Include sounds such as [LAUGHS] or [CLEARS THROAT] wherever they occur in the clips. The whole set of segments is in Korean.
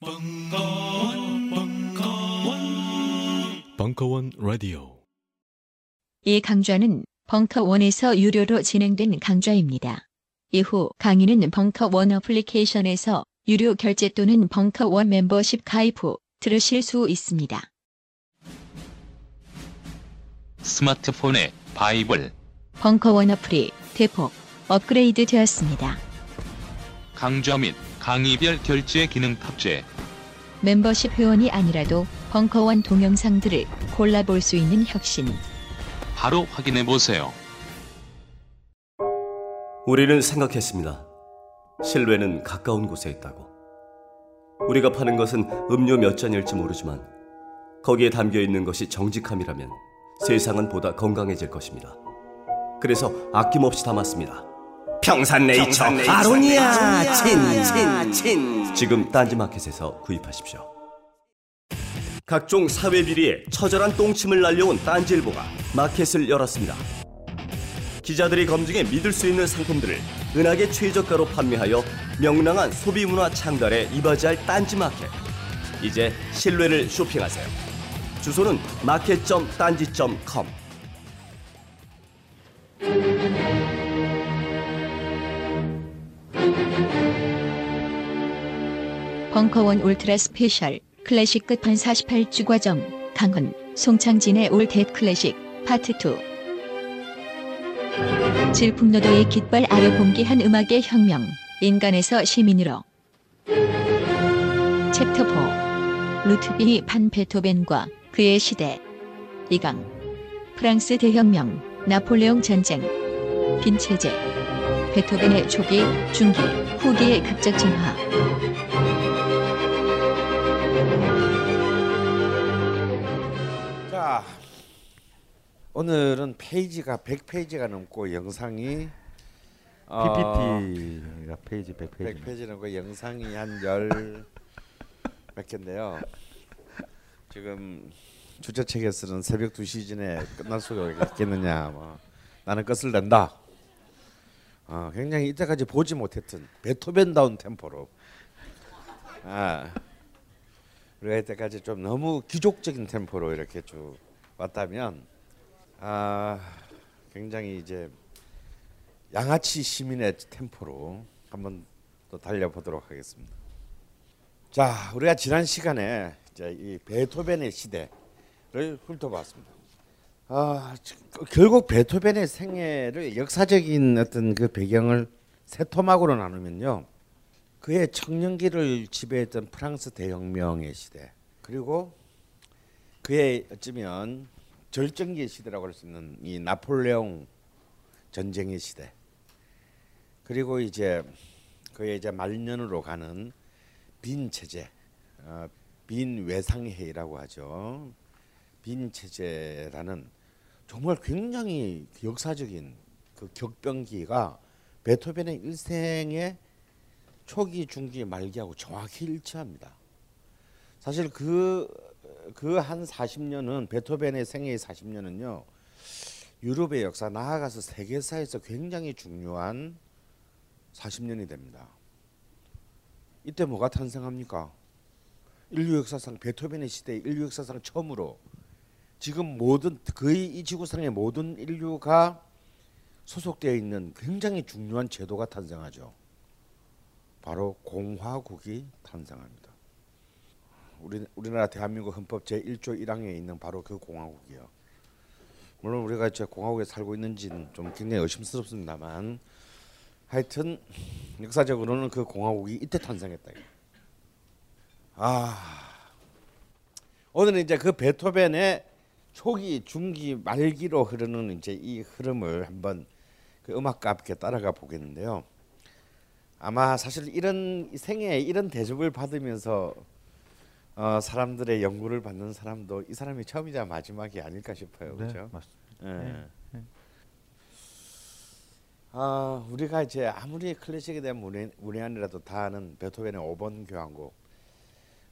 벙커원, 벙커원, 벙커원 라디오. 이 강좌는 벙커원에서 유료로 진행된 강좌입니다. 이후 강의는 벙커원 어플리케이션에서 유료 결제 또는 벙커원 멤버십 가입 후 들으실 수 있습니다. 스마트폰에 바이블, 벙커원 어플이 대폭 업그레이드 되었습니다. 강좌 및 강의별 결제 기능 탑재, 멤버십 회원이 아니라도 벙커원 동영상들을 골라볼 수 있는 혁신. 바로 확인해 보세요. 우리는 생각했습니다. 실외는 가까운 곳에 있다고. 우리가 파는 것은 음료 몇 잔일지 모르지만 거기에 담겨 있는 것이 정직함이라면 세상은 보다 건강해질 것입니다. 그래서 아낌없이 담았습니다. 평산네이처, 아로니아 친친친 지금 딴지마켓에서 구입하십시오. 각종 사회 비리에 처절한 똥침을 날려온 딴지일보가 마켓을 열었습니다. 기자들이 검증해 믿을 수 있는 상품들을 은하계 최저가로 판매하여 명랑한 소비 문화 창달에 이바지할 딴지마켓. 이제 신뢰를 쇼핑하세요. 주소는 마켓.딴지.com. 벙커원 ultra special 클래식 끝판 48주 과정. 강헌 송창진의 All That Classic 파트 2 질풍노도의 깃발 아래 봉기한 음악의 혁명 인간에서 시민으로 챕터 4 루트비히 판 베토벤과 그의 시대. 2강. 프랑스 대혁명 나폴레옹 전쟁. 빈체제. 베토벤의 초기, 중기, 후기의 극적 진화 오늘은 페이지가 100페이지가 넘고 영상이 어, PPT가 페이지 100페이지. 100페이지 넘고 영상이 한 열 몇 개인데요. 지금 주최측에서는 새벽 2시 전에 끝날 수가 있겠느냐 뭐 나는 끝을 낸다. 어, 굉장히 이때까지 보지 못했던 베토벤다운 템포로 아, 우리가 이때까지 좀 너무 귀족적인 템포로 이렇게 쭉 왔다면 아, 굉장히 이제 양아치 시민의 템포로 한번 또 달려보도록 하겠습니다. 자, 우리가 지난 시간에 이제 이 베토벤의 시대를 훑어봤습니다. 아, 결국 베토벤의 생애를 역사적인 어떤 그 배경을 세 토막으로 나누면요. 그의 청년기를 지배했던 프랑스 대혁명의 시대, 그리고 그의 어쩌면 절정기의 시대라고 할 수 있는 이 나폴레옹 전쟁의 시대, 그리고 이제 그의 이제 말년으로 가는 빈 체제, 어, 빈 외상회의라고 하죠. 빈 체제라는 정말 굉장히 역사적인 그 격변기가 베토벤의 일생의 초기, 중기, 말기하고 정확히 일치합니다. 사실 그 그 한 40년은 베토벤의 생애의 40년은요. 유럽의 역사 나아가서 세계사에서 굉장히 중요한 40년이 됩니다. 이때 뭐가 탄생합니까? 인류 역사상 베토벤의 시대 인류 역사상 처음으로 지금 모든 거의 이 지구상의 모든 인류가 소속되어 있는 굉장히 중요한 제도가 탄생하죠. 바로 공화국이 탄생합니다. 우리 우리나라 대한민국 헌법 제 1조 1항에 있는 바로 그 공화국이요. 물론 우리가 제 공화국에 살고 있는지는 좀 굉장히 의심스럽습니다만 하여튼 역사적으로는 그 공화국이 이때 탄생했다. 아 오늘은 이제 그 베토벤의 초기, 중기, 말기로 흐르는 이제 이 흐름을 한번 그 음악과 함께 따라가 보겠는데요. 아마 사실 이런 생애 이런 대접을 받으면서 어, 사람들의 연구를 받는 사람도 이 사람이 처음이자 마지막이 아닐까 싶어요. 네, 그렇죠? 맞습니다. 예. 아 우리가 이제 아무리 클래식에 대한 문외, 문외한이라도 다 아는 베토벤의 5번 교향곡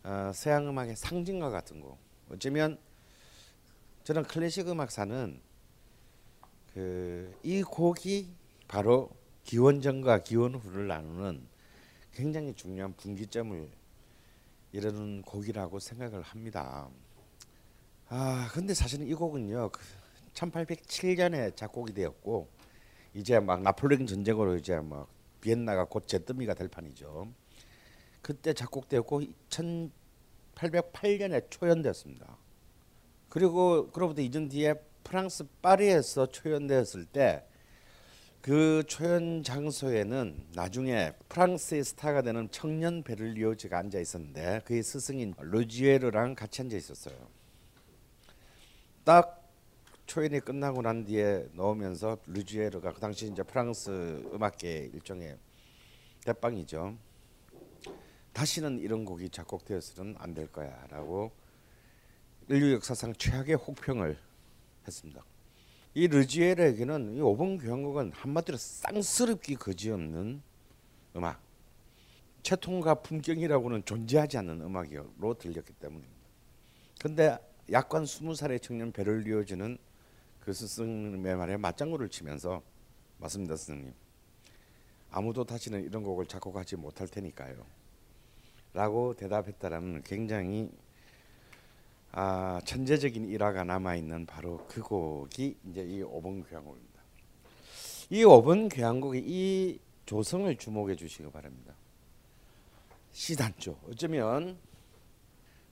어, 서양 음악의 상징과 같은 곡 어쩌면 저는 클래식 음악사는 그 이 곡이 바로 기원 전과 기원 후를 나누는 굉장히 중요한 분기점을 이런 곡이라고 생각을 합니다. 아 근데 사실은 이 곡은요 그 1807년에 작곡이 되었고 이제 막 나폴레옹 전쟁으로 이제 막 비엔나가 곧 재더미가 될 판이죠. 그때 작곡되었고 1808년에 초연되었습니다. 그리고 그로부터 2년 뒤에 프랑스 파리에서 초연되었을 때 그 초연 장소에는 나중에 프랑스의 스타가 되는 청년 베를리오즈가 앉아 있었는데 그의 스승인 루지에르랑 같이 앉아 있었어요. 딱 초연이 끝나고 난 뒤에 넣으면서 루지에르가 그 당시 이제 프랑스 음악계 일종의 대빵이죠. 다시는 이런 곡이 작곡되어서는 안 될 거야라고 인류 역사상 최악의 혹평을 했습니다. 이 르지에르에게는 이 5번 교향곡은 한마디로 쌍스럽기 거지없는 음악, 채통과 품격이라고는 존재하지 않는 음악으로 들렸기 때문입니다. 근데 약관 20살의 청년 베를리오즈는 그 스승님의 말에 맞장구를 치면서 맞습니다, 스승님. 아무도 다시는 이런 곡을 작곡하지 못할 테니까요. 라고 대답했다라는 굉장히 아, 천재적인 일화가 남아 있는 바로 그 곡이 이제 이 5번 교향곡입니다. 이 5번 교향곡의 이 조성을 주목해 주시기 바랍니다. 시단조. 어쩌면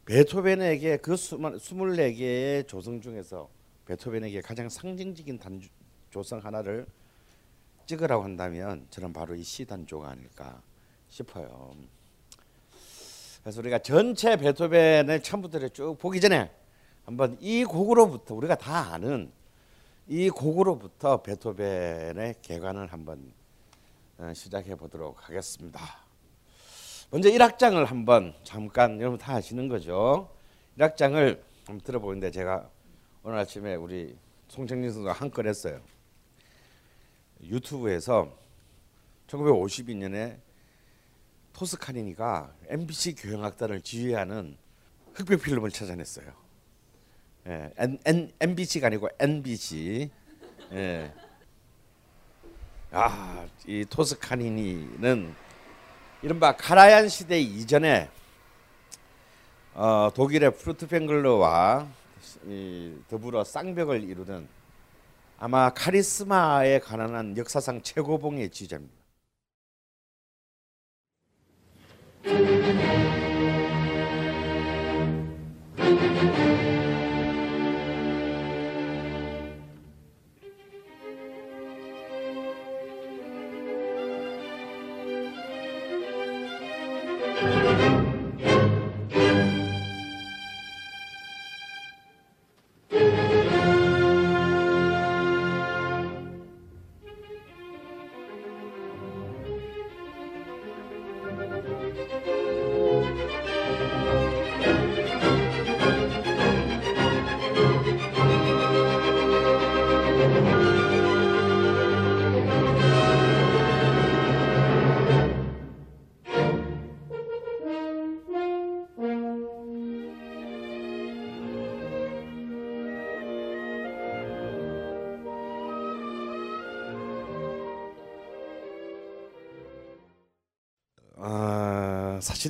베토벤에게 그 24개의 조성 중에서 베토벤에게 가장 상징적인 단조, 조성 하나를 찍으라고 한다면 저는 바로 이 시단조가 아닐까 싶어요. 그래서 우리가 전체 베토벤의 처음부터 쭉 보기 전에 한번 이 곡으로부터 우리가 다 아는 이 곡으로부터 베토벤의 개관을 한번 어, 시작해 보도록 하겠습니다. 먼저 1악장을 한번 잠깐 여러분 다 아시는 거죠? 1악장을 한번 들어보는데 제가 오늘 아침에 우리 송정진 선수가 한 건 했어요. 유튜브에서 1952년에 토스카니니가 MBC 교향악단을 지휘하는 흑백 필름을 찾아냈어요. 예, N, MBC가 아니고 NBC. 예. 아, 이 토스카니니는 이른바 카라얀 시대 이전에 어, 독일의 프루트팽글러와 더불어 쌍벽을 이루는 아마 카리스마에 관한 역사상 최고봉의 지휘자입니다. Thank you.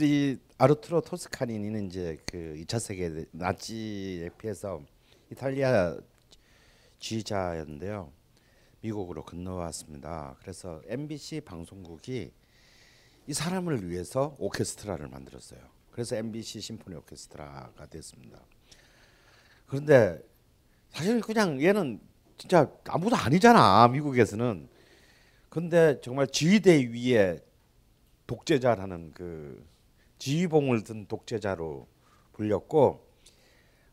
이 아르투로 토스카니니는 이제 그 2차 세계 나치에 피해서 이탈리아 지휘자였는데요. 미국으로 건너왔습니다. 그래서 MBC 방송국이 이 사람을 위해서 오케스트라를 만들었어요. 그래서 MBC 심포니 오케스트라가 됐습니다. 그런데 사실 그냥 얘는 진짜 아무도 아니잖아 미국에서는. 근데 정말 지휘대 위에 독재자라는 그 지휘봉을 든 독재자로 불렸고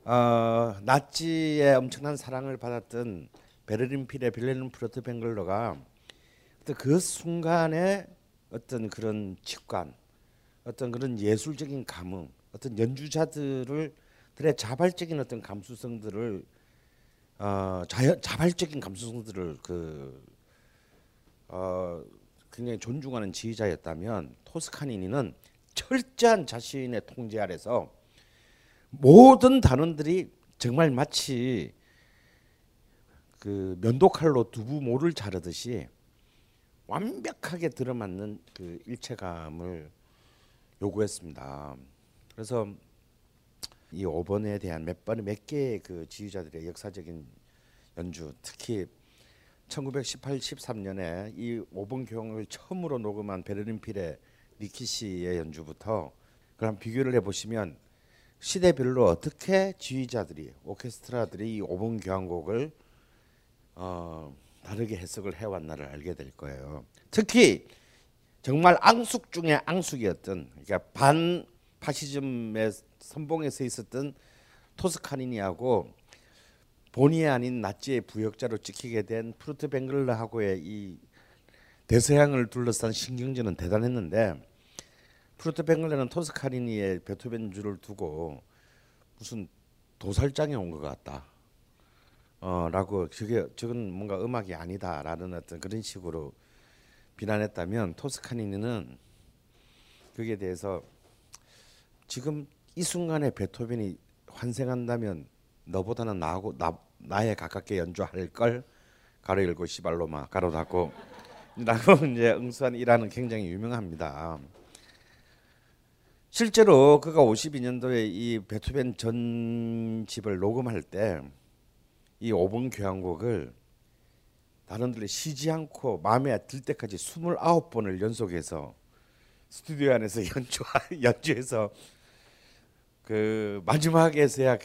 어, 나치의 엄청난 사랑을 받았던 베르린 필의 빌레는 프로트뱅글러가 그 순간에 어떤 그런 직관, 어떤 그런 예술적인 감흥, 어떤 연주자들을 들의 자발적인 어떤 감수성들을 어, 자연, 자발적인 감수성들을 그 어, 굉장히 존중하는 지휘자였다면 토스카니니는 철저한 자신의 통제 아래서 모든 단원들이 정말 마치 그 면도칼로 두부 모를 자르듯이 완벽하게 들어맞는 그 일체감을 요구했습니다. 그래서 이 5번에 대한 몇 번의 몇 개의 그 지휘자들의 역사적인 연주, 특히 1918, 13년에 이 5번 교향을 처음으로 녹음한 베르린 필의 니키 씨의 연주부터 그럼 비교를 해보시면 시대별로 어떻게 지휘자들이 오케스트라들이 이 5번 교향곡을 어, 다르게 해석을 해왔나를 알게 될 거예요. 특히 정말 앙숙 중에 앙숙이었던 그러니까 반 파시즘의 선봉에 서 있었던 토스카니니하고 본의 아닌 나치의 부역자로 찍히게 된 푸르트벵글러하고의 이 대서양을 둘러싼 신경전은 대단했는데 푸르트벵글러는 토스카니니의 베토벤 연주를 두고 무슨 도살장에 온 것 같다. 어, 라고 저게 저건 뭔가 음악이 아니다라는 어떤 그런 식으로 비난했다면 토스카니니는 거기에 대해서 지금 이 순간에 베토벤이 환생한다면 너보다는 나하고 나, 나에 가깝게 연주할 걸 가로 열고 시발로마 가로 닫고 [LAUGHS] 라고 이제 응수한 일화는 굉장히 유명합니다. 실제로 그가 52년도에 이 베토벤 전집을 녹음할 때 이 5번 교향곡을 다른들이 쉬지 않고 마음에 들 때까지 29번을 연속해서 스튜디오 안에서 [LAUGHS] 연주 연주해서 그 마지막에서야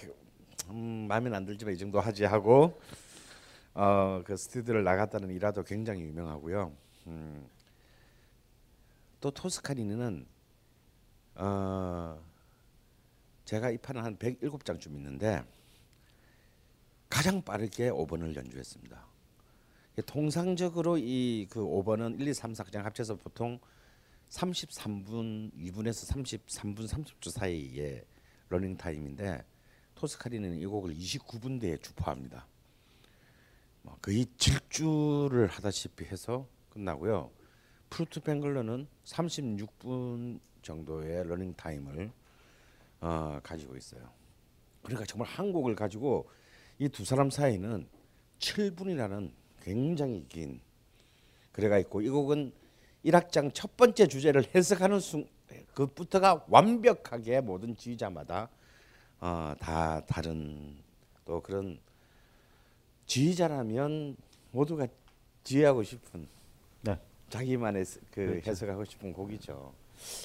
음, 마음에 안 들지만 이 정도 하지 하고 어, 그 스튜디오를 나갔다는 일화도 굉장히 유명하고요. 음, 또 토스카니는 어, 제가 이 판은 한 107장쯤 있는데 가장 빠르게 5번을 연주했습니다. 통상적으로 이 그 5번은 1, 2, 3, 4장 합쳐서 보통 33분 2분에서 33분 30초 사이의 러닝 타임인데 토스카니니는 이 곡을 29분대에 주파합니다. 뭐 거의 질주를 하다시피 해서 끝나고요. 푸르트벵글러는 36분 정도의 러닝 타임을 어, 가지고 있어요. 그러니까 정말 한 곡을 가지고 이 두 사람 사이는 7분이라는 굉장히 긴 그래가 있고 이 곡은 1악장 첫 번째 주제를 해석하는 순간부터가 완벽하게 모든 지휘자마다 어, 다 다른 또 그런 지휘자라면 모두가 지휘하고 싶은 네. 자기만의 그 그렇죠. 해석하고 싶은 곡이죠.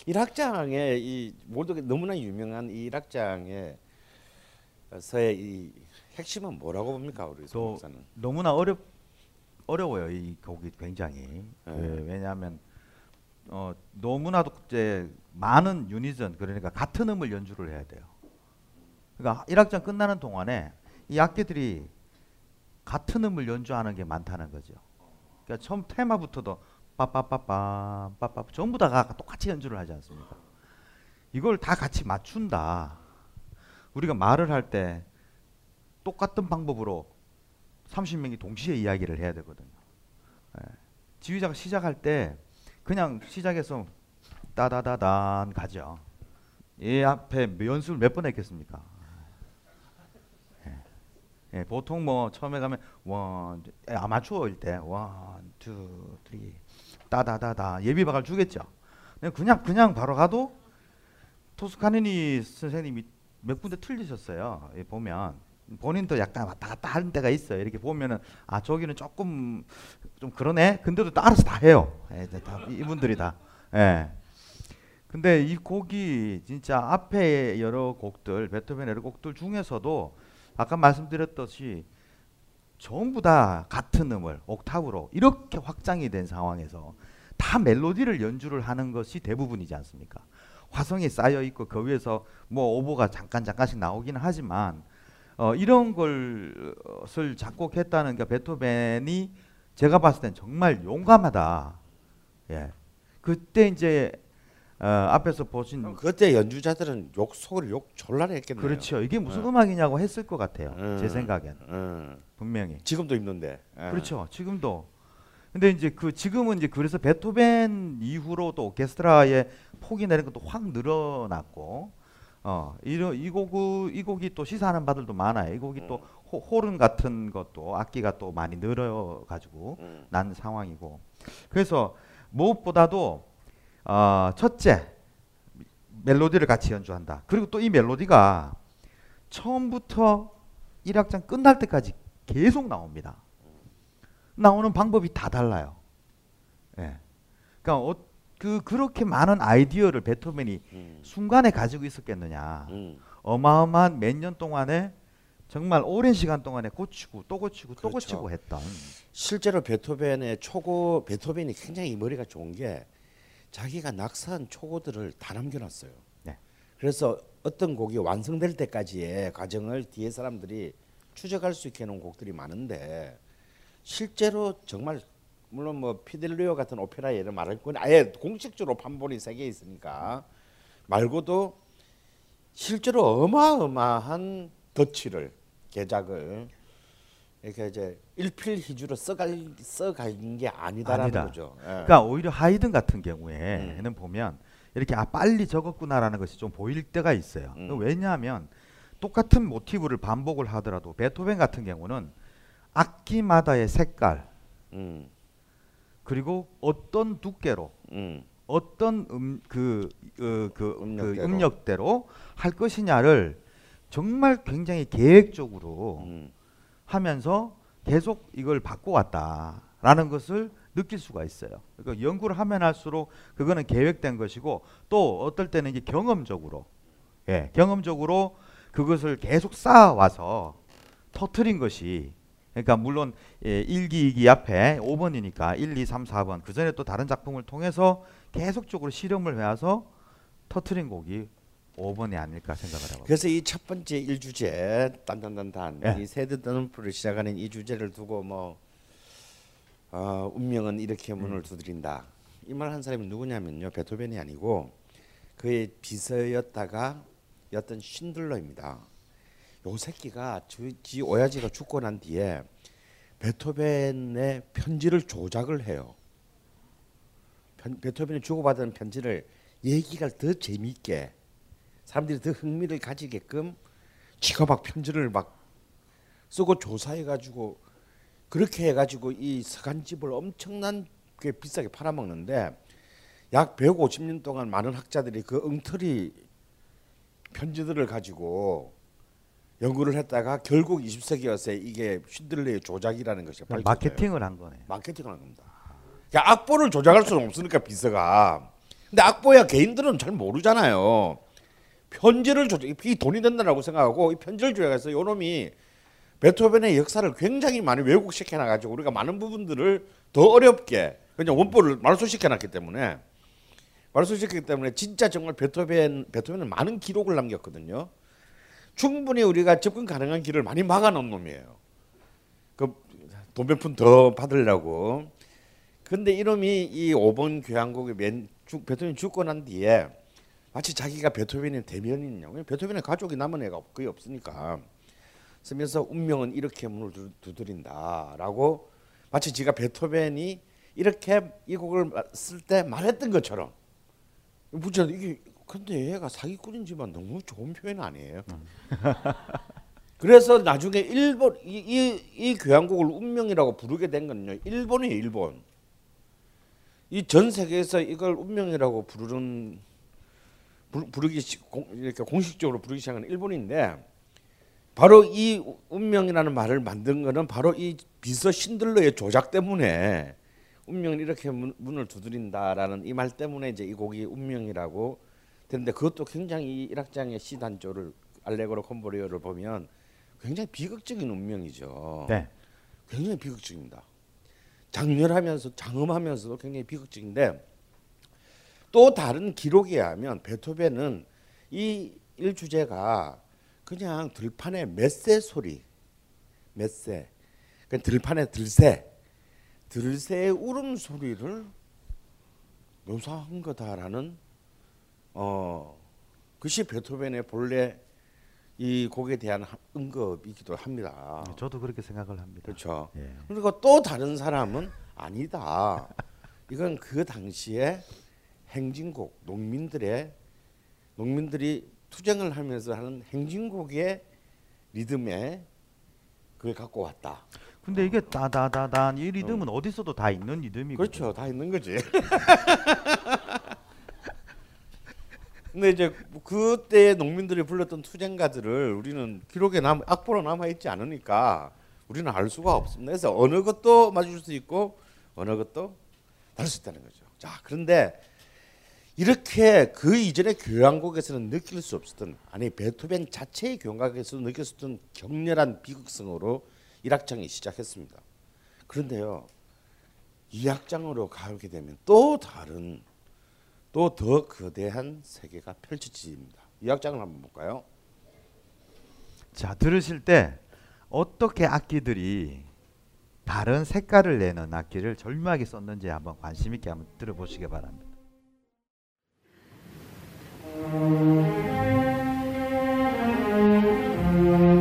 1악장의 이 모두 너무나 유명한 이 1악장의 서의 이 핵심은 뭐라고 봅니까 우리 목사는? 너무나 어렵 어려워요 이 곡이 굉장히 네. 예, 왜냐하면 어, 너무나도 이제 많은 유니전 그러니까 같은 음을 연주를 해야 돼요. 그러니까 1악장 끝나는 동안에 이 악기들이 같은 음을 연주하는 게 많다는 거죠. 그러니까 처음 테마부터도 빠빠빠빰 빠빠 전부 다가 똑같이 연주를 하지 않습니까? 이걸 다 같이 맞춘다. 우리가 말을 할 때 똑같은 방법으로 30명이 동시에 이야기를 해야 되거든요. 예. 지휘자가 시작할 때 그냥 시작해서 따다다단 가죠. 이 앞에 연습을 몇 번 했겠습니까? 예. 예, 보통 뭐 처음에 가면 one 예, 아마추어일 때 one, two, three 따다다다 예비박을 주겠죠. 그냥 그냥 그냥 바로 가도 토스카니니 선생님이 몇 군데 틀리셨어요. 예, 보면 본인도 약간 왔다 갔다 하는 때가 있어요. 이렇게 보면은 아 저기는 조금 좀 그러네. 근데도 또 알아서 다 해요. 예, 다 이분들이 다. 예. 근데 이 곡이 진짜 앞에 여러 곡들 베토벤 여러 곡들 중에서도 아까 말씀드렸듯이 전부 다 같은 음을 옥타브로 이렇게 확장이 된 상황에서 다 멜로디를 연주를 하는 것이 대부분이지 않습니까? 화성이 쌓여 있고 그 위에서 뭐 오보가 잠깐 잠깐씩 나오기는 하지만 어, 이런 것을 작곡했다는 게 베토벤이 제가 봤을 땐 정말 용감하다. 예. 그때 이제 어, 앞에서 보신 그때 연주자들은 욕 속을 욕 졸라리 했겠네요. 그렇죠. 이게 무슨 어. 음악이냐고 했을 것 같아요. 음. 제 생각엔 음. 분명히. 지금도 힘든데. 예. 그렇죠. 지금도. 근데 이제 그 지금은 이제 그래서 베토벤 이후로 또 오케스트라의 폭이 내린 것도 확 늘어났고 어 이런 이 곡이 이 곡이 또 시사하는 바들도 많아요. 이 곡이 또 호, 호른 같은 것도 악기가 또 많이 늘어 가지고 음. 난 상황이고 그래서 무엇보다도 어 첫째 멜로디를 같이 연주한다. 그리고 또 이 멜로디가 처음부터 1악장 끝날 때까지 계속 나옵니다. 나오는 방법이 다 달라요. 예. 그러니까 어, 그 그렇게 많은 아이디어를 베토벤이 음. 순간에 가지고 있었겠느냐. 음. 어마어마한 몇 년 동안에 정말 오랜 시간 동안에 고치고 또 고치고 또 그렇죠. 고치고 했던 실제로 베토벤의 초고 베토벤이 굉장히 머리가 좋은 게 자기가 낙서한 초고들을 다 남겨놨어요. 네. 그래서 어떤 곡이 완성될 때까지의 과정을 뒤에 사람들이 추적할 수 있게 해놓은 곡들이 많은데 실제로 정말 물론 뭐 피델리오 같은 오페라 예를 말할 건 아예 공식적으로 판본이 세개 있으니까 말고도 실제로 어마어마한 덧치를 개작을 이렇게 이제 일필휘주로 써갈 써간 게 아니다라는 아니다. 거죠. 예. 그러니까 오히려 하이든 같은 경우에는 보면 이렇게 아 빨리 적었구나라는 것이 좀 보일 때가 있어요. 음. 왜냐하면 똑같은 모티브를 반복을 하더라도 베토벤 같은 경우는 악기마다의 색깔 음, 그리고 어떤 두께로 음, 어떤 음그 그, 그, 음역대로. 그 음역대로 할 것이냐를 정말 굉장히 계획적으로 음. 하면서 계속 이걸 바꿔왔다라는 것을 느낄 수가 있어요. 그러니까 연구를 하면 할수록 그거는 계획된 것이고 또 어떨 때는 이제 경험적으로 예, 경험적으로 그것을 계속 쌓아와서 터트린 것이 그러니까 물론 예, 1기, 2기 앞에 5번이니까 1, 2, 3, 4번 그 전에 또 다른 작품을 통해서 계속적으로 실험을 해와서 터트린 곡이 5번이 아닐까 생각을 해요. 그래서 이 첫 번째 일주제 딴딴딴딴 예. 이 세드 덤프를 시작하는 이 주제를 두고 뭐 어, 운명은 이렇게 문을 음. 두드린다. 이 말 한 사람이 누구냐면요 베토벤이 아니고 그의 비서였다가 였던 쉰들러입니다. 요 새끼가 저, 지 오야지가 죽고 난 뒤에 베토벤의 편지를 조작을 해요. 편, 베토벤이 주고받은 편지를 얘기가 더 재미있게 사람들이 더 흥미를 가지게끔 지가 막 편지를 막 쓰고 조사해 가지고 그렇게 해 가지고 이 서간집을 엄청난 게 비싸게 팔아먹는데 약 150년 동안 많은 학자들이 그 엉터리 편지들을 가지고 연구를 했다가 결국 20세기였어요. 이게 쉰들레의 조작이라는 것이 밝혀져요. 마케팅을 한 거네. 마케팅을 한 겁니다. 그러니까 악보를 조작할 수는 없으니까 비서가. 근데 악보야 개인들은 잘 모르잖아요. 편지를 조작, 이 돈이 된다라고 생각하고 이 편지를 조작해서 요놈이 베토벤의 역사를 굉장히 많이 왜곡시켜 놔가지고 우리가 많은 부분들을 더 어렵게 그냥 원본을 말소시켜 놨기 때문에 말소시켰기 때문에 진짜 정말 베토벤 베토벤은 많은 기록을 남겼거든요. 충분히 우리가 접근 가능한 길을 많이 막아놓은 놈이에요. 그돈몇 푼 더 받으려고. 근데 이놈이 이 5번 교향곡의 맨 죽, 베토벤이 죽고 난 뒤에 마치 자기가 베토벤의 대면이냐. 왜냐면 베토벤의 가족이 남은 애가 거의 없으니까. 쓰면서 운명은 이렇게 문을 두- 두드린다라고 마치 지가 베토벤이 이렇게 이 곡을 쓸 때 말했던 것처럼. 무슨 이게 근데 얘가 사기꾼인지만 너무 좋은 표현 아니에요. [LAUGHS] 그래서 나중에 일본 이, 이, 이 교향곡을 운명이라고 부르게 된 건요. 일본이에요, 일본. 이 전 세계에서 이걸 운명이라고 부르는 부르, 부르기 이렇게 공식적으로 부르기 시작한 일본인데 바로 이 운명이라는 말을 만든 거는 바로 이 비서 신들러의 조작 때문에 운명은 이렇게 문, 문을 두드린다라는 이 말 때문에 이제 이 곡이 운명이라고 되는데 그것도 굉장히 이 일악장의 시 단조를 알레고로 콤보리오를 보면 굉장히 비극적인 운명이죠. 네. 굉장히 비극적입니다. 장렬하면서 장엄하면서도 굉장히 비극적인데 또 다른 기록에 의하면 베토벤은 이 일주제가 그냥 들판의 메세 소리, 메세, 그 들판의 들새, 들새의 울음 소리를 묘사한 거다라는 어 그것이 베토벤의 본래 이 곡에 대한 하- 언급이기도 합니다. 저도 그렇게 생각을 합니다. 그렇죠. 예. 그리고 또 다른 사람은 아니다. 이건 그 당시에 행진곡 농민들의 농민들이 투쟁을 하면서 하는 행진곡의 리듬에 그걸 갖고 왔다. 근데 이게 따다다단 이 리듬은 어디서도 다 있는 리듬이고. 그렇죠. 다 있는 거지. [LAUGHS] 근데 이제 그때 농민들이 불렀던 투쟁가들을 우리는 기록에 남 악보로 남아 있지 않으니까 우리는 알 수가 없습니다. 그래서 어느 것도 맞을 수 있고 어느 것도 다를 수 있다는 거죠. 자, 그런데 이렇게 그 이전의 교향곡에서는 느낄 수 없었던 아니 베토벤 자체의 교향곡에서도 느낄 수 없던 격렬한 비극성으로 1악장이 시작했습니다. 그런데요. 2악장으로 가게 되면 또 다른 또 더 거대한 세계가 펼쳐집니다. 2악장을 한번 볼까요? 자 들으실 때 어떻게 악기들이 다른 색깔을 내는 악기를 절묘하게 썼는지 한번 관심 있게 한번 들어보시기 바랍니다. Thank you.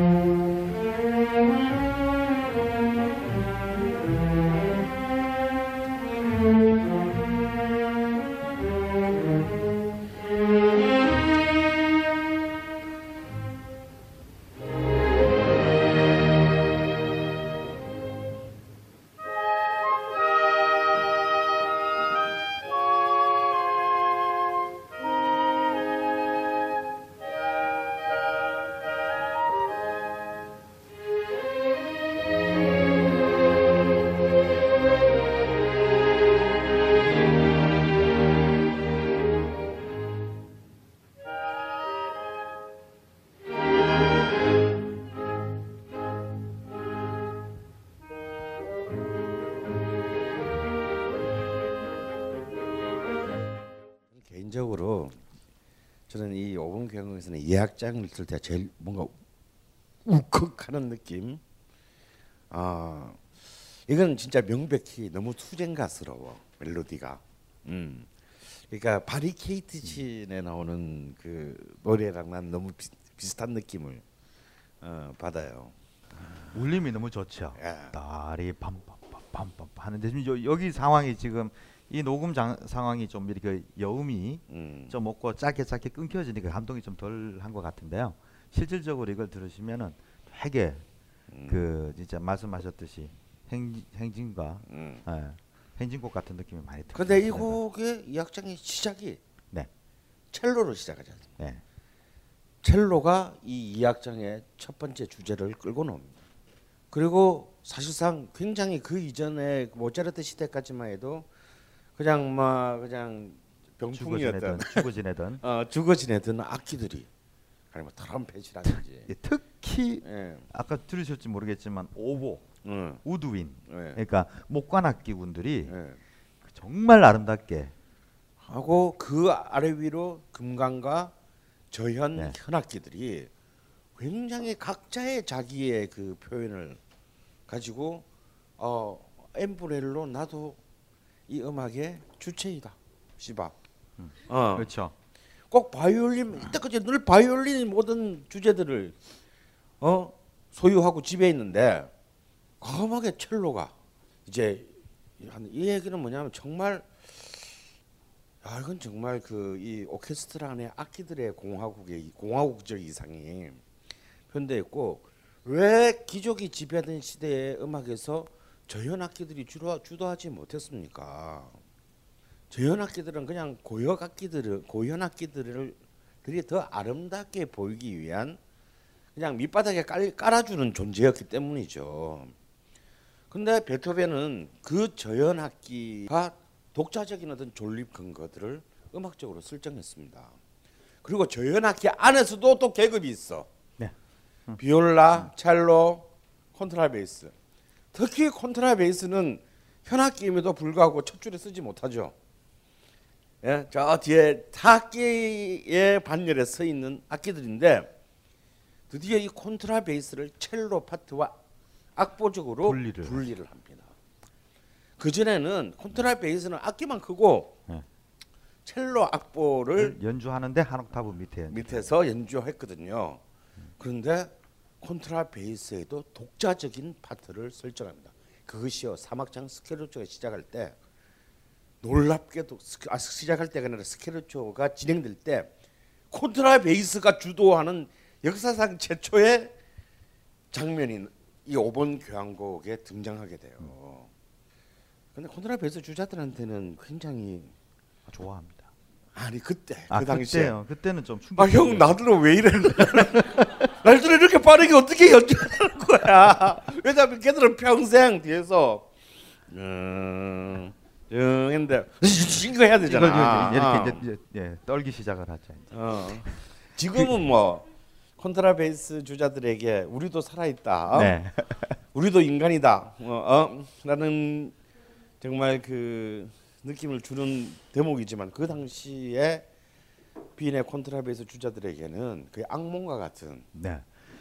예약장을 들을 때 제일 뭔가 울컥하는 느낌. 아 이건 진짜 명백히 너무 투쟁가스러워 멜로디가. 음. 그러니까 바리 케이트 신에 나오는 그 노래랑 난 너무 비, 비슷한 느낌을 어, 받아요. 울림이 너무 좋죠. 예. 딸이 빰빰빰빰빰 하는데 지금 여- 여기 상황이 지금 이 녹음 장, 상황이 좀 이렇게 여음이 음. 좀 없고 짧게 짧게 끊겨지니까 감동이 좀 덜 한 것 같은데요. 실질적으로 이걸 들으시면은 되게 그 진짜 말씀하셨듯이 행, 행진과 음. 예, 행진곡 같은 느낌이 많이 들어요. 근데 이 곡의 이 악장의 시작이 네. 첼로로 시작하지 않습니까? 네. 첼로가 이 이악장의 첫 번째 주제를 끌고 나옵니다. 그리고 사실상 굉장히 그 이전에 모차르트 시대까지만 해도 그냥 막 그냥 병풍이었던 죽어 지내던. [LAUGHS] 어, 죽어 지내던 악기들이 아니 뭐 트럼펫이라든지. 예, 특히 예, 아까 들으실지 모르겠지만 오보, 응, 우드윈. 예, 그러니까 목관 악기군들이 예. 정말 아름답게 하고 그 아래 위로 금강과 저현 네. 현악기들이 굉장히 각자의 자기의 그 표현을 가지고 어 엠브렐로 나도 이 음악의 주체이다 시바 어. 그렇죠. 꼭 바이올린 이때까지 늘 바이올린의 모든 주제들을 어 소유하고 지배했는데 과감하게 첼로가 이제 한이 얘기는 뭐냐면 정말 야 이건 정말 그 이 오케스트라 안에 악기들의 공화국의 공화국적 이상이 표현되어 있고 왜 기족이 지배하던 시대의 음악에서 저현 악기들이 주로 주도하지 못했습니까? 저현 악기들은 그냥 고역 악기들을 고현 악기들을 들이 더 아름답게 보이기 위한 그냥 밑바닥에 깔, 깔아주는 존재였기 때문이죠. 근데 베토벤은 그 저연 악기가 독자적인 어떤 존립 근거들을 음악적으로 설정했습니다. 그리고 저연 악기 안에서도 또 계급이 있어. 네. 비올라, 첼로, 콘트라베이스. 특히 콘트라베이스는 현악기임에도 불구하고 첫 줄에 쓰지 못하죠. 예, 저 뒤에 타악기의 반열에 서 있는 악기들인데 드디어 이 콘트라베이스를 첼로 파트와 악보적으로 분리를. 분리를 합니다. 그 전에는 콘트라베이스는 악기만 크고 네. 첼로 악보를 연주하는데 한 옥타브 밑에 밑에서 연주했거든요. 그런데 콘트라베이스에도 독자적인 파트를 설정합니다. 그것이요 3악장 스케르초가 시작할 때 놀랍게도 스- 아, 시작할 때가 아니라 스케르초가 진행될 때 콘트라베이스가 주도하는 역사상 최초의 장면인 이 5번 교향곡에 등장하게 돼요. 근데 콘트라베이스 주자들한테는 굉장히 좋아합니다. 아니 그때 아 그 당시에 그때요. 그때는 좀 충격. 아형 나들은 왜 이래? [LAUGHS] 날들은 이렇게 빠르게 어떻게 연주하는 거야? [LAUGHS] 왜냐면 걔들은 평생 뒤에서 음, 음 했는데 이거 해야 이걸 되잖아. 이렇게 이제, 이제 예, 떨기 시작을 하죠. 어. 지금은 뭐 콘트라베이스 주자들에게 우리도 살아있다. 어? 네. [LAUGHS] 우리도 인간이다. 어, 어? 라는 정말 그 느낌을 주는 대목이지만 그 당시에 비인의 콘트라베이스 주자들에게는 그 악몽과 같은 네.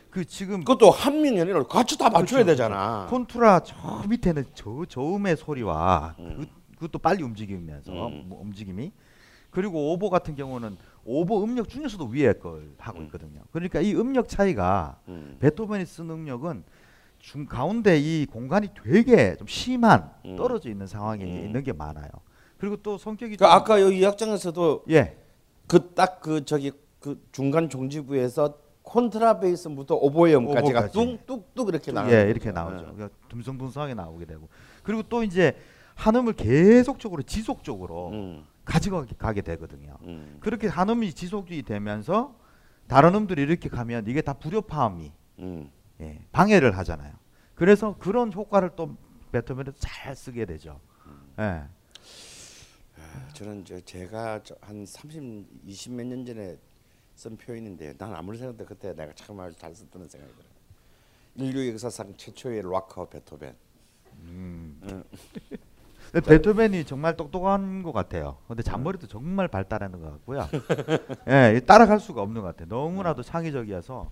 그 지금 그것도 한 명연이를 같이 다 맞춰야 그렇죠, 되잖아. 콘트라 저 밑에는 저 저음의 소리와 음. 그, 그것도 빨리 움직이면서 음. 뭐 움직임이 그리고 오보 같은 경우는 오보 음력 중에서도 위에 걸 하고 음. 있거든요. 그러니까 이 음력 차이가 음. 베토벤이 쓴 음력은 중 가운데 이 공간이 되게 좀 심한 음. 떨어져 있는 상황에 음. 있는 게 많아요. 그리고 또 성격이 그 좀- 아까 여기 약장에서도 예 그 딱 그 저기 그 중간 종지부에서 콘트라베이스부터 오보에음까지가. 뚝뚝뚝 이렇게 나와요. 예, 이렇게 나오죠. 그러니까 듬성듬성하게 나오게 되고 그리고 또 이제 한음을 계속적으로 지속적으로 음, 가져가게 되거든요. 음. 그렇게 한음이 지속이 되면서 다른 음들이 이렇게 가면 이게 다 불협화음이 음. 예, 방해를 하잖아요. 그래서 그런 효과를 또 베토벤은 잘 쓰게 되죠. 예. 저는 저 제가 저한 30, 20 몇 년 전에 쓴 표현인데 난 아무리 생각해도 그때 내가 참 아주 잘 썼다는 생각이 들어요. 인류 역사상 최초의 락커 베토벤. [LAUGHS] 근데 베토벤이 정말 똑똑한 것 같아요. 근데 잔머리도 정말 발달하는 것 같고요. [LAUGHS] 예, 따라갈 수가 없는 것 같아요. 너무나도 창의적이어서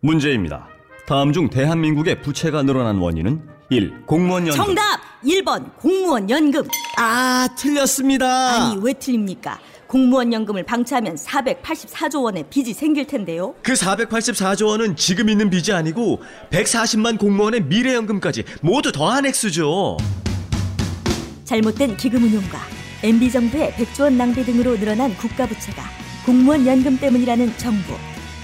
문제입니다. 다음 중 대한민국의 부채가 늘어난 원인은 1. 공무원 연금 정답 1번 공무원 연금 아 틀렸습니다. 아니 왜 틀립니까 공무원 연금을 방치하면 484조 원의 빚이 생길 텐데요 그 484조 원은 지금 있는 빚이 아니고 140만 공무원의 미래 연금까지 모두 더한 액수죠. 잘못된 기금 운용과 MB 정부의 100조 원 낭비 등으로 늘어난 국가 부채가 공무원 연금 때문이라는 정부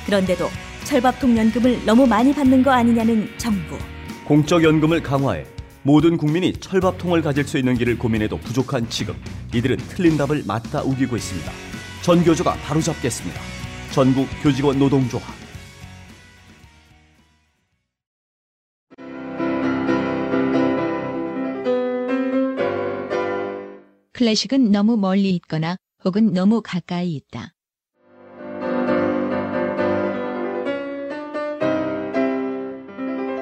그런데도 철밥통 연금을 너무 많이 받는 거 아니냐는 정부 공적 연금을 강화해 모든 국민이 철밥통을 가질 수 있는 길을 고민해도 부족한 지금 이들은 틀린 답을 맞다 우기고 있습니다. 전 교조가 바로잡겠습니다. 전국 교직원 노동조합 클래식은 너무 멀리 있거나 혹은 너무 가까이 있다.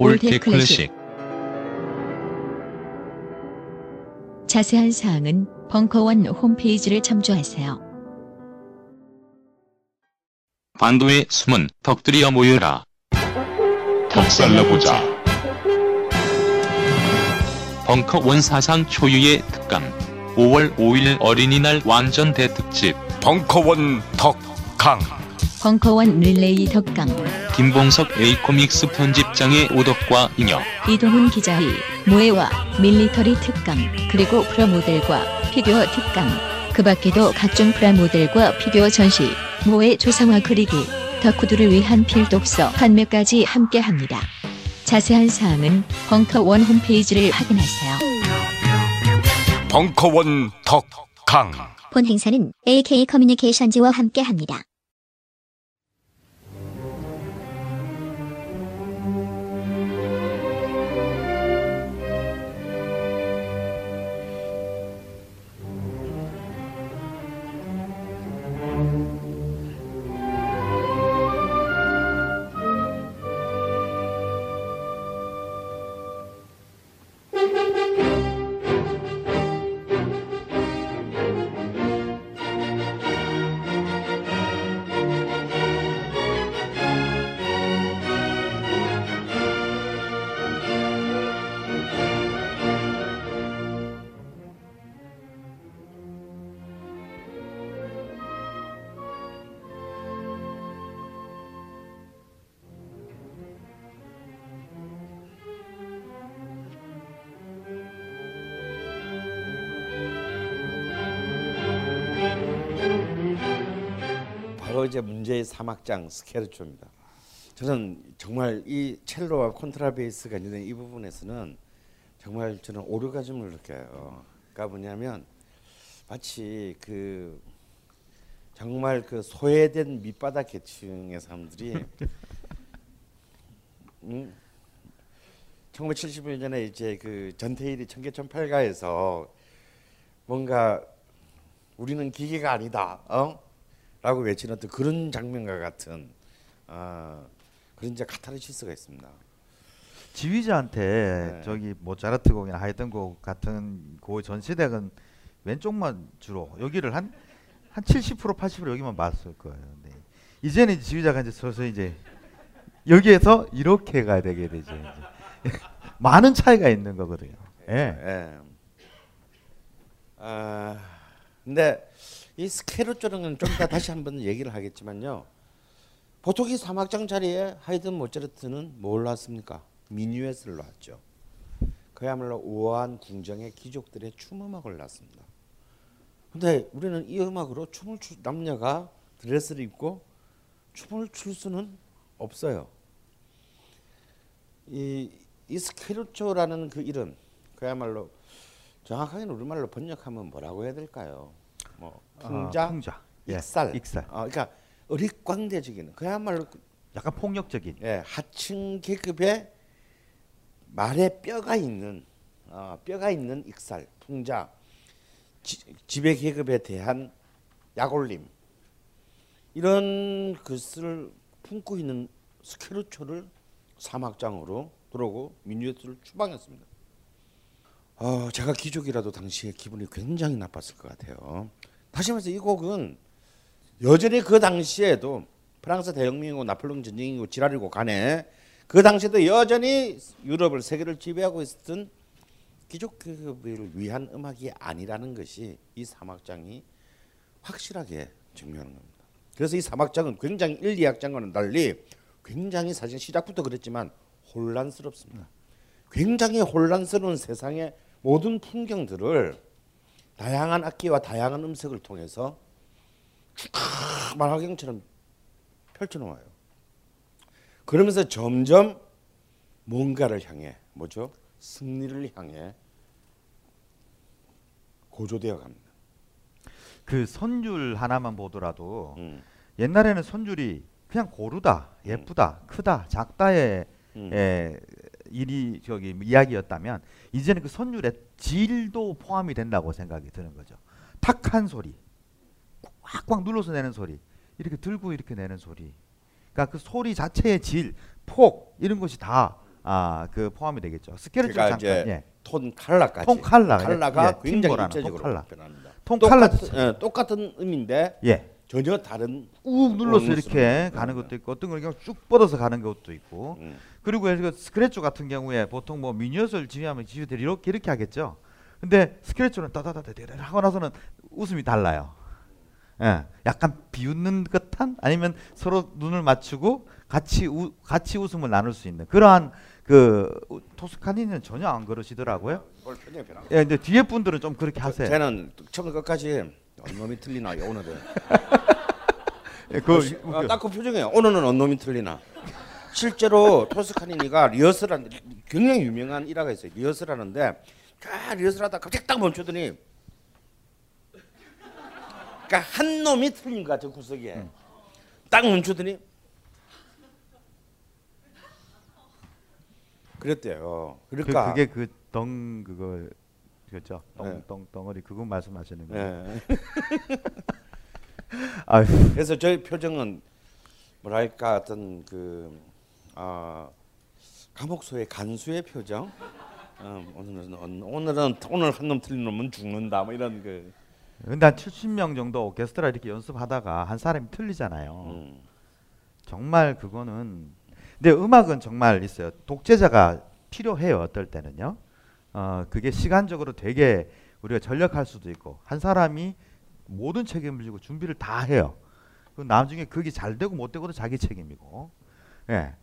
All That Classic. 자세한 사항은 벙커원 홈페이지를 참조하세요. 반도의 숨은 덕들이여 모여라. 덕살라보자. 벙커원 사상 초유의 특강. 5월 5일 어린이날 완전 대특집. 벙커원 덕강 벙커원 릴레이 덕강. 김봉석 A코믹스 편집장의 오덕과 잉여 이동훈 기자의 모에와 밀리터리 특강 그리고 프라모델과 피규어 특강 그 밖에도 각종 프라모델과 피규어 전시 모에 초상화 그리기 덕후들을 위한 필독서 판매까지 함께합니다. 자세한 사항은 벙커원 홈페이지를 확인하세요. 벙커원 덕강 본 행사는 AK 커뮤니케이션즈와 함께합니다. Thank you. 이제 문제의 사막장 스케르초입니다. 저는 정말 이 첼로와 콘트라베이스가 있는 이 부분에서는 정말 저는 오르가즘을 느껴요. 그러니까 뭐냐면 마치 그 정말 그 소외된 밑바닥 계층의 사람들이 [LAUGHS] 음, 1970년 전에 이제 그 전태일이 청계천 팔가에서 뭔가 우리는 기계가 아니다, 어? 라고 외치는 어떤 그런 장면과 같은 아, 그런 이제 카타르시스가 있습니다. 지휘자한테 네. 저기 모차르트 곡이나 하이든 곡 같은 그 전시대는 왼쪽만 주로 여기를 한 한 70% 80% 여기만 봤을 거예요. 네. 이제는 이제 지휘자가 이제 서서 이제 여기에서 이렇게 가야 되게 되죠. [LAUGHS] 많은 차이가 있는 거거든요. 예. 예. 아, 근데 이 스케르초는 좀 이따 다시 한번 얘기를 하겠지만요. 보통 이 사막장 자리에 하이든 모차르트는 뭘 놨습니까? 미뉴엣을 놨죠. 그야말로 우아한 궁정의 귀족들의 춤 음악을 놨습니다. 근데 우리는 이 음악으로 춤을 추 남녀가 드레스를 입고 춤을 출 수는 없어요. 이, 이 스케르초라는 그 이름 그야말로 정확하게는 우리말로 번역하면 뭐라고 해야 될까요? 뭐 풍자, 아, 풍자. 예, 익살, 익살. 어, 그러니까 어릿광대적인 그야말로 그- 약간 폭력적인. 예, 하층 계급의 말에 뼈가 있는 어, 뼈가 있는 익살, 풍자, 지, 지배 계급에 대한 약올림 이런 것을 품고 있는 스케르초를 사막장으로 들어오고 민유에트를 추방했습니다. 어, 제가 귀족이라도 당시에 기분이 굉장히 나빴을 것 같아요. 다시 말해서 이 곡은 여전히 그 당시에도 프랑스 대혁명이고 나폴레옹 전쟁이고 지랄이고 간에 그 당시에도 여전히 유럽을 세계를 지배하고 있었던 귀족 계급을 위한 음악이 아니라는 것이 이 사막장이 확실하게 증명하는 겁니다. 그래서 이 사막장은 굉장히 1, 2악장과는 달리 굉장히 사실 시작부터 그랬지만 혼란스럽습니다. 굉장히 혼란스러운 세상의 모든 풍경들을 다양한 악기와 다양한 음색을 통해서 쭉 만화경처럼 펼쳐놓아요. 그러면서 점점 뭔가를 향해 뭐죠? 승리를 향해 고조되어 갑니다. 그 선율 하나만 보더라도 음. 옛날에는 선율이 그냥 고르다, 예쁘다, 크다, 작다의 음. 에, 일이 저기 이야기였다면 이제는 그 선율의 질도 포함이 된다고 생각이 드는 거죠. 탁한 소리, 꽉꽉 눌러서 내는 소리, 이렇게 들고 이렇게 내는 소리. 그러니까 그 소리 자체의 질, 폭 이런 것이 다 아, 그 포함이 되겠죠. 스케르초 제가 잠깐 예. 톤 칼라까지 톤 칼라, 칼라가 예, 굉장히 입체적으로 톤 칼라. 변합니다. 톤 똑같은, 예, 똑같은 음인데 예. 전혀 다른 꾹 눌러서 음, 이렇게 음, 가는 음. 것도 있고 어떤 걸 그냥 쭉 뻗어서 가는 것도 있고 음. 그리고 그 스크래치 같은 경우에 보통 뭐 미니엇을 지휘하면 지휘들이 이렇게 이렇게 하겠죠. 근데 스크래치는 따다다다다 하고 나서는 웃음이 달라요. 예, 약간 비웃는 듯한 아니면 서로 눈을 맞추고 같이 우, 같이 웃음을 나눌 수 있는 그러한 그 우- 토스카니는 전혀 안 그러시더라고요. 예, 근데 뒤에 분들은 좀 그렇게 하세요. 쟤는 처음부터 끝까지 언놈이 틀리나 오늘은 [LAUGHS] 예, 그 아, 딱그 표정이에요. 오늘은 언놈이 틀리나. 실제로 토스카니니가 리허설 하는데 굉장히 유명한 일화가 있어요. 리허설 하는데 쫙 리허설 하다 갑자기 딱 멈추더니 그러니까 한 놈이 틀린 것 같은 구석에 딱 멈추더니 그랬대요. 그, 그러니까 그 게 그 덩 그거 그죠? 덩, 네. 덩 덩어리 그거 말씀하시는 거예요. [LAUGHS] 예. 아유, 그래서 저희 표정은 뭐랄까 어떤 그 아, 감옥소의 간수의 표정. 어, 오늘은 언- 오늘은 오늘 한 놈 틀린 놈은 죽는다 뭐 이런 그. 근데 한 70명 정도 오케스트라 이렇게 연습하다가 한 사람이 틀리잖아요. 음. 정말 그거는 근데 음악은 정말 있어요. 독재자가 필요해요. 어떨 때는요. 어, 그게 시간적으로 되게 우리가 전력할 수도 있고 한 사람이 모든 책임을 지고 준비를 다 해요. 그 나중에 그게 잘 되고 못 되고도 자기 책임이고. 예.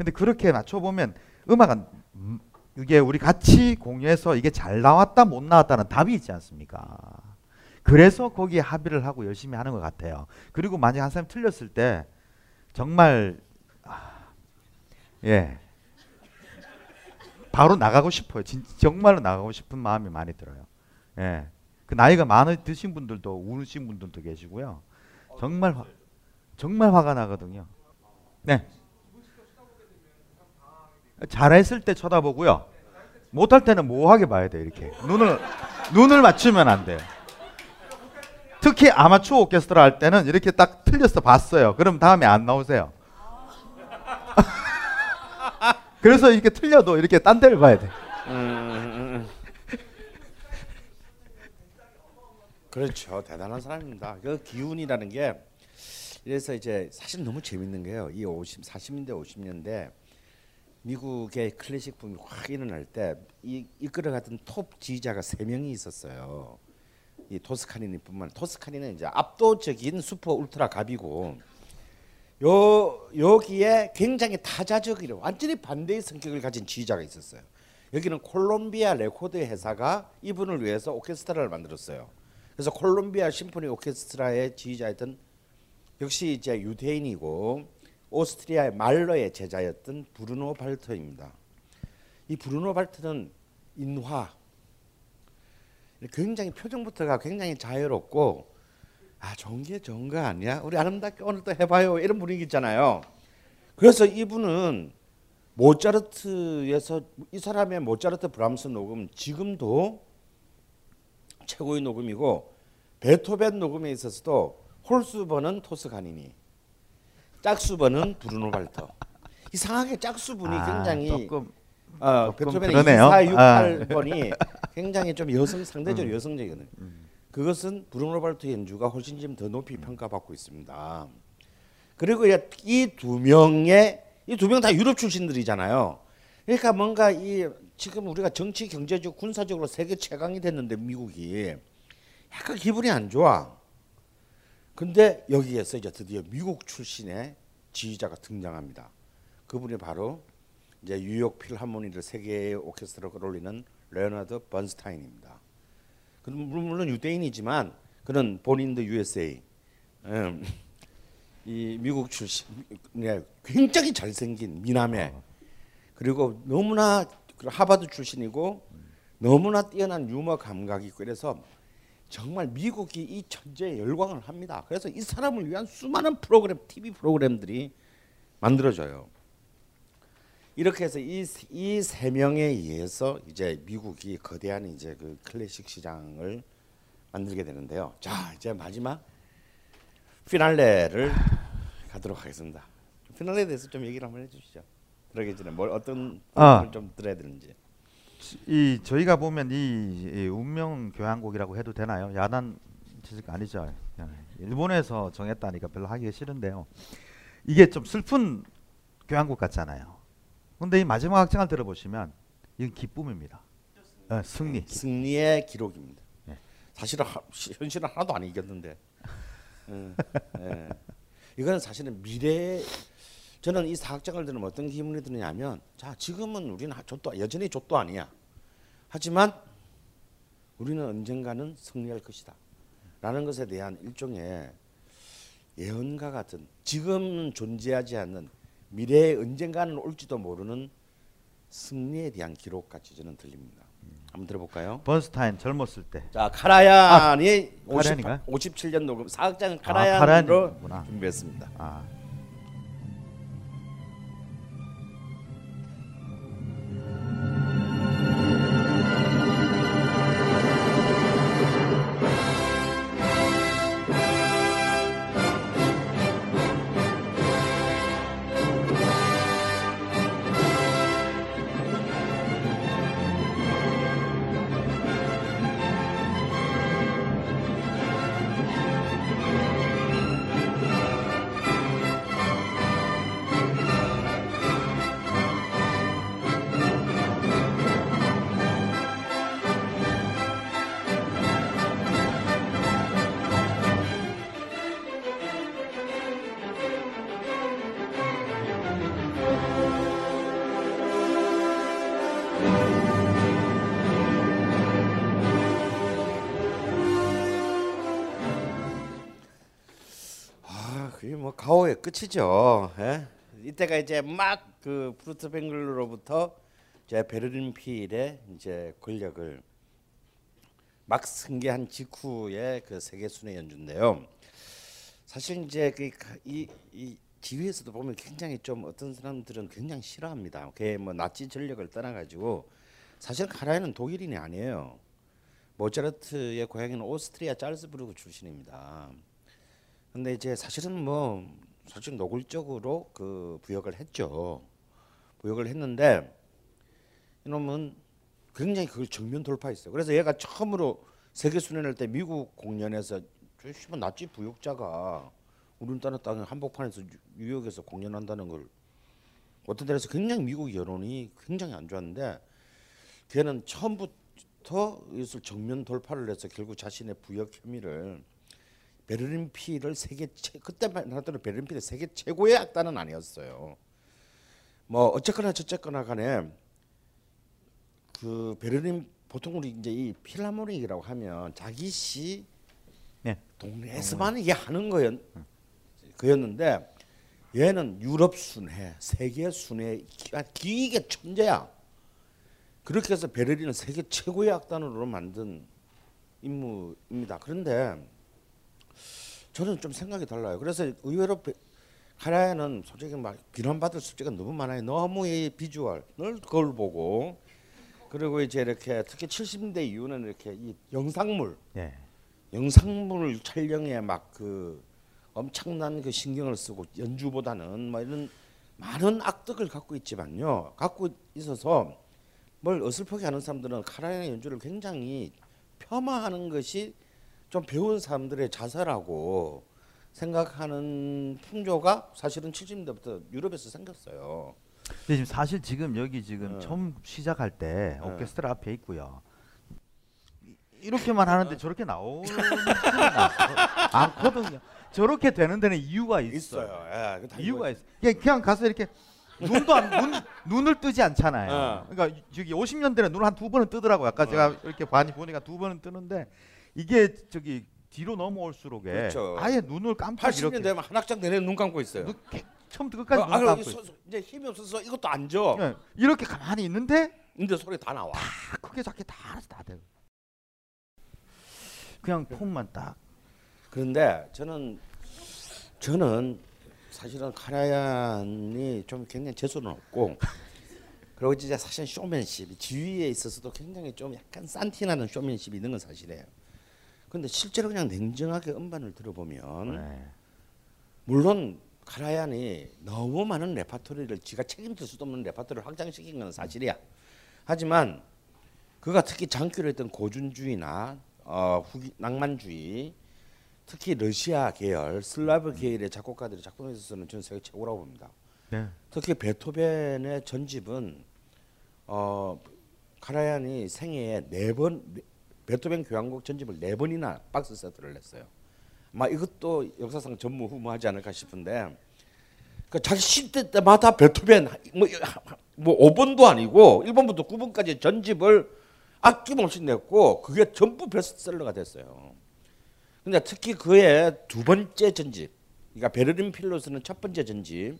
근데 그렇게 맞춰 보면 음악은 음, 이게 우리 같이 공유해서 이게 잘 나왔다 못 나왔다는 답이 있지 않습니까? 그래서 거기에 합의를 하고 열심히 하는 것 같아요. 그리고 만약 한 사람이 틀렸을 때 정말 아, 예 바로 나가고 싶어요. 진, 정말로 나가고 싶은 마음이 많이 들어요. 예. 그 나이가 많으 드신 분들도 우는 분들도 계시고요. 정말 화, 정말 화가 나거든요. 네. 잘했을 때 쳐다보고요. 못할 때는 모호하게 봐야 돼 이렇게 눈을 눈을 맞추면 안 돼요. 특히 아마추어 오케스트라 할 때는 이렇게 딱 틀려서 봤어요. 그럼 다음에 안 나오세요. [LAUGHS] 그래서 이렇게 틀려도 이렇게 딴 데를 봐야 돼. 음, 음, 음. 그렇죠. 대단한 사람입니다. 그 기운이라는 게 그래서 이제 사실 너무 재밌는 게요. 이 50, 40년대 50년대 미국의 클래식 붐이 확 일어날 때 이 이끌어갔던 톱 지휘자가 세 명이 있었어요. 이 토스카니니뿐만 토스카니는 이제 압도적인 슈퍼 울트라 갑이고 요 여기에 굉장히 타자적으로 완전히 반대의 성격을 가진 지휘자가 있었어요. 여기는 콜롬비아 레코드 회사가 이분을 위해서 오케스트라를 만들었어요. 그래서 콜롬비아 심포니 오케스트라의 지휘자였던 역시 이제 유대인이고 오스트리아의 말러의 제자였던 브루노 발터입니다. 이 브루노 발터는 인화 굉장히 표정부터가 굉장히 자유롭고 아 좋은 거 아니야? 우리 아름답게 오늘 또 해봐요 이런 분위기 있잖아요. 그래서 이분은 모차르트에서 이 사람의 모차르트 브람스 녹음 지금도 최고의 녹음이고 베토벤 녹음에 있어서도 홀수번은 토스카니니 짝수번은 브루노 발터 이상하게 짝수분이 아, 굉장히 조금 어, 베토벤의 그러네요. 2, 4, 6, 아. 8번이 굉장히 좀 여성 상대적으로 음. 여성적이거든요. 그것은 브루노 발트 연주가 훨씬 좀 더 높이 음. 평가받고 있습니다. 그리고 이 두 명의 이 두 명 다 유럽 출신들이잖아요. 그러니까 뭔가 이 지금 우리가 정치, 경제적, 군사적으로 세계 최강이 됐는데 미국이 약간 기분이 안 좋아. 근데 여기에서 이제 드디어 미국 출신의 지휘자가 등장합니다. 그분이 바로 이제 뉴욕 필하모니를 세계의 오케스트라로 끌어올리는 레오나드 번스타인입니다. 물론 유대인이지만 그는 본인도 USA 음, 이 미국 출신 네, 굉장히 잘생긴 미남에 그리고 너무나 하버드 출신이고 너무나 뛰어난 유머 감각이 있고 그래서 정말 미국이 이 천재에 열광을 합니다. 그래서 이 사람을 위한 수많은 프로그램, TV 프로그램들이 만들어져요. 이렇게 해서 이세 명에 의해서 이제 미국이 거대한 이제 그 클래식 시장을 만들게 되는데요. 자, 이제 마지막 피날레를 가도록 하겠습니다. 피날레에 대해서 좀 얘기를 한번 해주시죠. 그러기 전에 뭘 어떤 아. 좀 들어야 되는지. 이 저희가 보면 이, 이 운명 교향곡이라고 해도 되나요? 야단 지식 아니죠. 일본에서 정했다니까 별로 하기가 싫은데요. 이게 좀 슬픈 교향곡 같잖아요. 근데 이 마지막 악장을 들어보시면 이건 기쁨입니다. 어, 승리. 승리의 기록입니다. 예. 사실은 하, 시- 현실은 하나도 안 이겼는데. 예, 예. 이거는 사실은 미래 저는 이 사학장을 들으면 어떤 기분이 드느냐면 자 지금은 우리는 하- 족도 여전히 족도 아니야. 하지만 우리는 언젠가는 승리할 것이다. 라는 것에 대한 일종의 예언과 같은 지금은 존재하지 않는 미래에 언젠가는 올지도 모르는 승리에 대한 기록 같이 저는 들립니다. 한번 들어볼까요? 번스타인 젊었을 때. 자 카라얀이 아, 카라얀인가요? 57년 녹음 사악장 아, 카라얀으로 카라얀이구나. 준비했습니다. 아. 끝이죠. 예? 이때가 이제 막 그 푸르트벵글러로부터 이제 베를린 필의 이제 권력을 막 승계한 직후의 그 세계 순회 연주인데요. 사실 이제 그이 이 지휘에서도 보면 굉장히 좀 어떤 사람들은 굉장히 싫어합니다. 그게 뭐 나치 전력을 떠나가지고 사실 카라얀은 독일인이 아니에요. 모차르트의 고향은 오스트리아 짤스부르크 출신입니다. 근데 이제 사실은 뭐 솔직히 노골적으로 그 부역을 했죠. 부역을 했는데 이놈은 굉장히 그걸 정면 돌파했어요. 그래서 얘가 처음으로 세계 순회할 때 미국 공연에서 씨발 나치 부역자가 우리나라 땅 한복판에서 뉴욕에서 공연한다는 걸 어떤 데서 굉장히 미국 여론이 굉장히 안 좋았는데 걔는 처음부터 이것을 정면 돌파를 해서 결국 자신의 부역 혐의를 베를린 피를 세계 최 그때만 하더라도 베를린 피를 세계 최고의 악단은 아니었어요. 뭐 어쨌거나 저쨌거나 간에 그 베를린 보통 우리 이제 이 필하모닉이라고 하면 자기 시 네. 동네에서만 이게 하는 거였 그였는데 얘는 유럽 순회, 세계 순회 기계 천재야. 그렇게 해서 베를린을 세계 최고의 악단으로 만든 인물입니다. 그런데 저는 좀 생각이 달라요. 그래서 의외로 카라야는 솔직히 막 비난받을 수지가 너무 많아요. 너무 이 비주얼 늘 그걸 보고 그리고 이제 이렇게 특히 70대 이후는 이렇게 이 영상물, 예. 영상물 촬영에 막 그 엄청난 그 신경을 쓰고 연주보다는 뭐 이런 많은 악덕을 갖고 있지만요. 갖고 있어서 뭘 어설프게 하는 사람들은 카라의 연주를 굉장히 폄하하는 것이 좀 배운 사람들의 자세라고 생각하는 풍조가 사실은 70년대부터 유럽에서 생겼어요. 근데 지금 사실 지금 여기 지금 네. 처음 시작할 때 네. 오케스트라 앞에 있고요. 이- 이렇게만 하는데 저렇게 나오는 [LAUGHS] 않거든요. 저렇게 되는 데는 이유가 있어요. 있어요. 예, 이유가 있어. 그냥, 그냥 가서 이렇게 눈도 안, 눈, 눈을 뜨지 않잖아요. 어. 그러니까 저기 50년대는 눈을 한 두 번은 뜨더라고요. 아까 제가 이렇게 많이 보니까 두 번은 뜨는데 이게 저기 뒤로 넘어올수록에 그렇죠. 아예 눈을 깜빡 80년 이렇게 되면 한 학장 내내 눈 감고 있어요. 눈 개- 처음부터 끝까지 아, 눈 아, 감고. 서- 이제 힘이 없어서 이것도 안 져. 예, 이렇게 가만히 있는데 근데 소리 다 나와. 다 크게 작게 다 알아서 다 되고 그냥 폼만 딱 그런데 저는 저는 사실은 카라얀이 좀 굉장히 재수는 없고 [LAUGHS] 그리고 진짜 사실 쇼맨십 지휘에 있어서도 굉장히 좀 약간 산티나는 쇼맨십이 있는 건 사실이에요. 근데 실제로 그냥 냉정하게 음반을 들어보면 네. 물론 카라얀이 너무 많은 레파토리를 지가 책임질 수도 없는 레파토리를 확장시킨 건 사실이야. 하지만 그가 특히 장기로 했던 고준주의나 어, 후기, 낭만주의, 특히 러시아 계열, 슬라브 계열의 작곡가들의 작품에 있어서는 저는 세계 최고라고 봅니다. 네. 특히 베토벤의 전집은 어, 카라얀이 생애에 네번 베토벤 교향곡 전집을 네 번이나 박스 세트를 냈어요. 막 이것도 역사상 전무후무하지 않을까 싶은데 그 자기 10대 때마다 베토벤 뭐, 뭐 5번도 아니고 1번부터 9번까지 전집을 아낌없이 냈고 그게 전부 베스트셀러가 됐어요. 근데 특히 그의 두 번째 전집, 그러니까 베르린 필로스는 첫 번째 전집,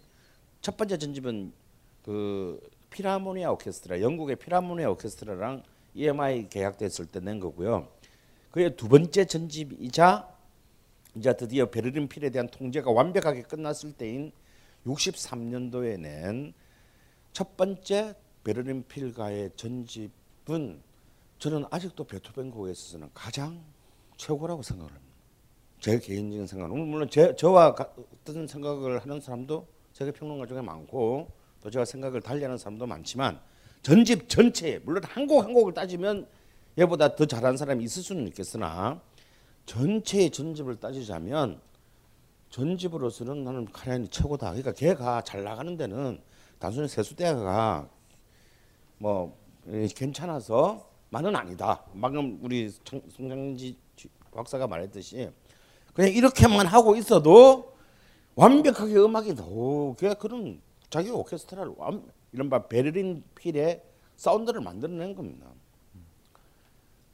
첫 번째 전집은 그 피라모니아 오케스트라, 영국의 피라모니아 오케스트라랑 EMI 계약됐을 때 낸 거고요. 그의 두 번째 전집이자 이제 드디어 베르린 필에 대한 통제가 완벽하게 끝났을 때인 63년도에 낸 첫 번째 베르린 필가의 전집은 저는 아직도 베토벤 곡에 있어서는 가장 최고라고 생각을 합니다. 제 개인적인 생각은 물론 제, 저와 같은 생각을 하는 사람도 세계 평론가 중에 많고 또 제가 생각을 달리하는 사람도 많지만 전집 전체 물론 한 곡 한 곡을 따지면 얘보다 더 잘하는 사람이 있을 수는 있겠으나 전체의 전집을 따지자면 전집으로서는 나는 카라얀이 최고다. 그러니까 걔가 잘 나가는 데는 단순히 세수대가 뭐 에, 괜찮아서 만은 아니다. 방금 우리 청- 송장지 박사가 말했듯이 그냥 이렇게만 하고 있어도 완벽하게 음악이 오, 걔 그런 자기 오케스트라를 완, 이른바 베를린 필의 사운드를 만들어낸 겁니다.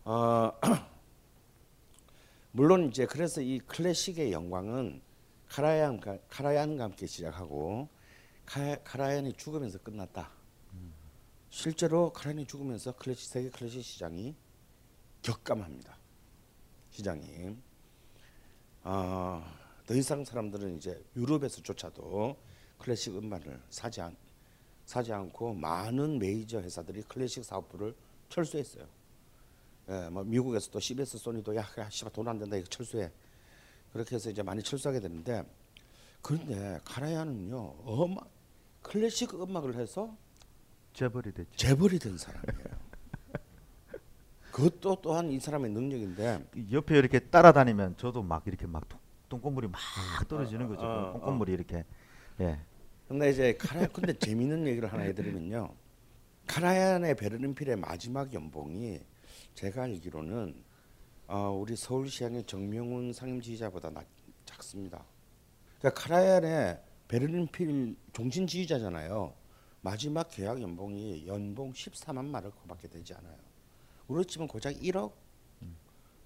어, [CLEARS THROAT] 물론 이제 그래서 이 클래식의 영광은 카라얀과 카라얀과 함께 시작하고 카, 카라얀이 죽으면서 끝났다. 실제로 카라얀이 죽으면서 클래식 세계 클래식 시장이 격감합니다. 시장이 아, 더 이상 사람들은 이제 유럽에서조차도 클래식 음반을 사지 않 사지 않고 많은 메이저 회사들이 클래식 사업부를 철수했어요. 예, 뭐 미국에서도 CBS, 소니도 야, 야 씨발 돈 안 된다 이거 철수해. 그렇게 해서 이제 많이 철수하게 되는데 그런데 카라야는요 어마 클래식 음악을 해서 재벌이 됐죠. 재벌이 된 사람이에요. [LAUGHS] 그것도 또한 이 사람의 능력인데 옆에 이렇게 따라다니면 저도 막 이렇게 막 똥- 똥꼬물이 막 떨어지는 거죠. 어, 어, 똥꼬물이 이렇게. 예. 근데 이제 카라 근데 재밌는 얘기를 하나 해드리면요. 카라얀의 베르린필의 마지막 연봉이 제가 알기로는 어, 우리 서울시장의 정명훈 상임지휘자보다 낮, 작습니다. 그러니까 카라얀의 베르린필 종신 지휘자잖아요. 마지막 계약 연봉이 연봉 14만 마르크밖에 되지 않아요. 우리 치면 고작 1억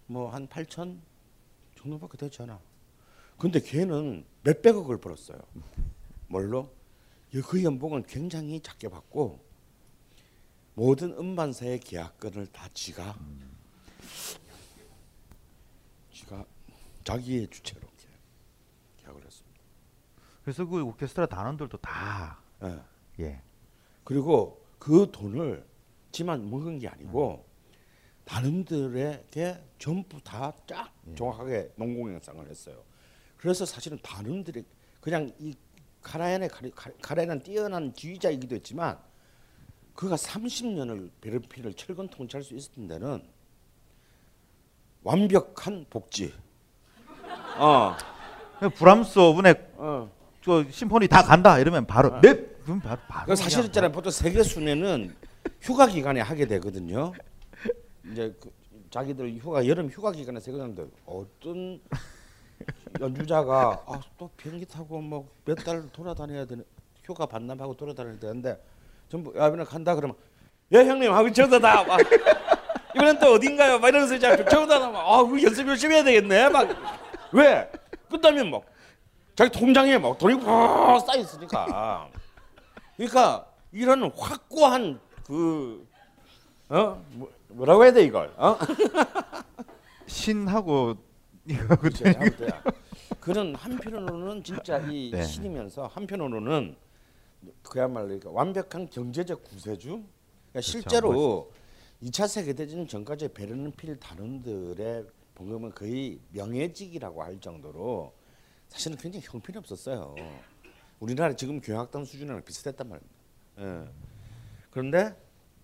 뭐 한 8천 정도밖에 되지 않아. 근데 걔는 몇백억을 벌었어요. 뭘로? 이- 그 연봉은 굉장히 작게 받고 모든 음반사의 계약권을 다 지가 지가 자기의 주체로 계약을 했습니다. 그래서 그 오케스트라 단원들도 다 예. 예. 그리고 그 돈을 지만 먹은 게 아니고 단원들에게 전부 다쫙 정확하게 농공행상을 했어요. 그래서 사실은 단원들이 그냥 이 카라얀의 카라얀은 뛰어난 지휘자이기도 했지만 그가 30년을 베르피를 철근 통치할 수 있었던 데는 완벽한 복지. 어, 브람스 오븐에 어. 저 심포니 다 간다 이러면 바로 네 그럼 바로 바로 그 사실 있잖아요. 보통 세계 순회는 휴가 기간에 하게 되거든요. 이제 그 자기들 휴가 여름 휴가 기간에 세계 순회인데 어떤 연주자가 아, 또 비행기 타고 뭐 몇 달 돌아다녀야 되는 휴가 반납하고 돌아다녀야 되는데 전부 야 이번에 간다 그러면 예 형님 하고 저도다 막 이번엔 또 어딘가요? 막 이러면서 이제 저도다 막아 연습 열심히 해야 되겠네 막 왜? 끝나면 막 자기 통장에 막 돈이 팍 쌓여 있으니까 그러니까 이런 확고한 그 어? 뭐, 뭐라고 해야 돼 이걸? 어? 신하고 그렇죠. 아무튼 그는 한편으로는 진짜 이 네. 신이면서 한편으로는 그야말로 완벽한 경제적 구세주. 그러니까 실제로 2차 세계대전 전까지 베르는필 단원들의 봉급은 거의 명예직이라고 할 정도로 사실은 굉장히 형편이 없었어요. 우리나라 지금 교학당 수준이랑 비슷했단 말입니다. 예. 그런데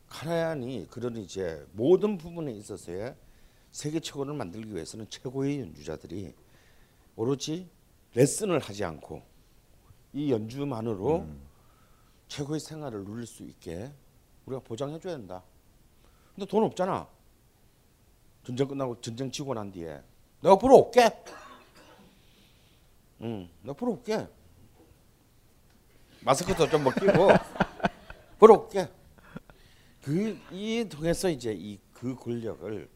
카라얀이 그런 이제 모든 부분에 있어서의 세계 최고를 만들기 위해서는 최고의 연주자들이 오로지 레슨을 하지 않고 이 연주만으로 최고의 생활을 누릴 수 있게 우리가 보장해 줘야 된다. 근데 돈 없잖아. 전쟁 끝나고 전쟁 치고 난 뒤에 내가 보러 올게. 응, 내가 보러 올게. 마스크도 좀 벗기고 보러 [LAUGHS] 올게. 그이 통해서 이제 이 그 권력을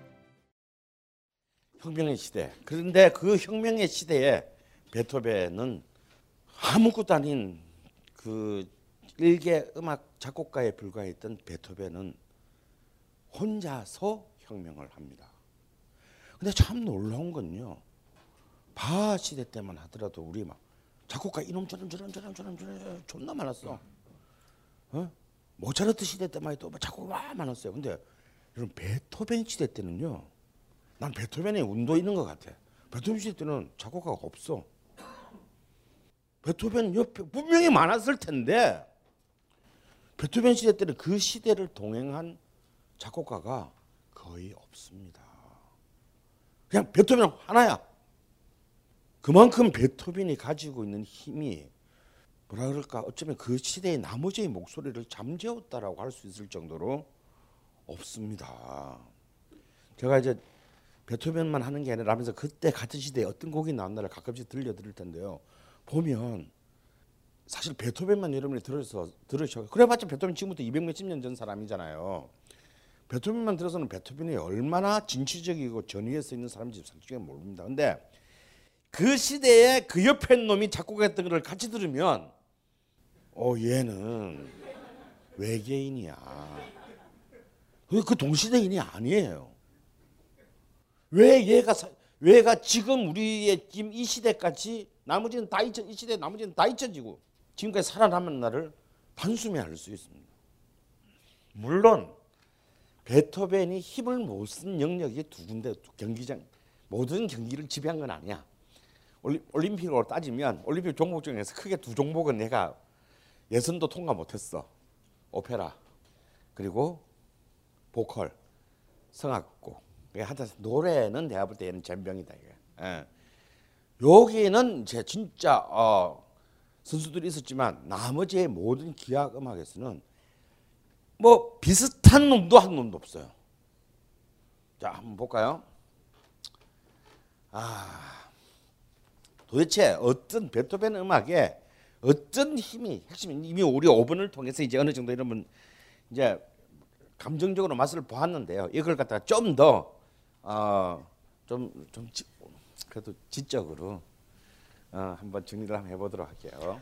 혁명의 시대. 그런데 그 혁명의 시대에 베토벤은 아무것도 아닌 그 일개 음악 작곡가에 불과했던 베토벤은 혼자서 혁명을 합니다. 근데 참 놀라운 건요. 바 시대 때만 하더라도 우리 막 작곡가 이놈 저놈 저놈 저놈 저놈 저놈 존나 많았어. 어? 모차르트 시대 때만 해도 작곡가 와 많았어요. 근데 이런 베토벤 시대 때는요. 난 베토벤에 운도 있는 것 같아. 베토벤 시대 때는 작곡가가 없어. 베토벤 옆에 분명히 많았을 텐데 베토벤 시대 때는 그 시대를 동행한 작곡가가 거의 없습니다. 그냥 베토벤 하나야. 그만큼 베토벤이 가지고 있는 힘이 뭐라 그럴까 어쩌면 그 시대의 나머지의 목소리를 잠재웠다라고 할 수 있을 정도로 없습니다. 제가 이제 베토벤만 하는 게 아니라 하면서 그때 같은 시대에 어떤 곡이 나왔나를 가끔씩 들려드릴 텐데요. 보면 사실 베토벤만 여러분이 들어서 들으셔. 그래봤자 베토벤 지금부터 200 몇십 년 전 사람이잖아요. 베토벤만 들어서는 베토벤이 얼마나 진취적이고 전위에 서 있는 사람인지 솔직히 모릅니다. 근데 그 시대에 그 옆에 놈이 작곡했던 걸 같이 들으면 어 얘는 외계인이야. 그 동시대인이 아니에요. 왜 얘가 왜 얘가 지금 우리의 지금 이 시대까지 나머지는 다 잊혀 이 시대 나머지는 다 잊혀지고 지금까지 살아남은 나를 단숨에 알 수 있습니다. 물론 베토벤이 힘을 못 쓴 영역이 두 군데 경기장 모든 경기를 지배한 건 아니야. 올림픽으로 따지면 올림픽 종목 중에서 크게 두 종목은 내가 예선도 통과 못했어. 오페라 그리고 보컬 성악곡. 한테 노래는 내가 볼 때는 전병이다 이게. 예. 여기는 제 진짜 어, 선수들이 있었지만 나머지의 모든 기악 음악에서는 뭐 비슷한 놈도 한 놈도 없어요. 자, 한번 볼까요? 아, 도대체 어떤 베토벤 음악에 어떤 힘이 핵심이 이미 우리 5분을 통해서 이제 어느 정도 이러면 이제 감정적으로 맛을 보았는데요. 이걸 갖다가 좀 더 어, 좀, 그래도 지적으로 어, 한번 정리를 한번 해보도록 할게요.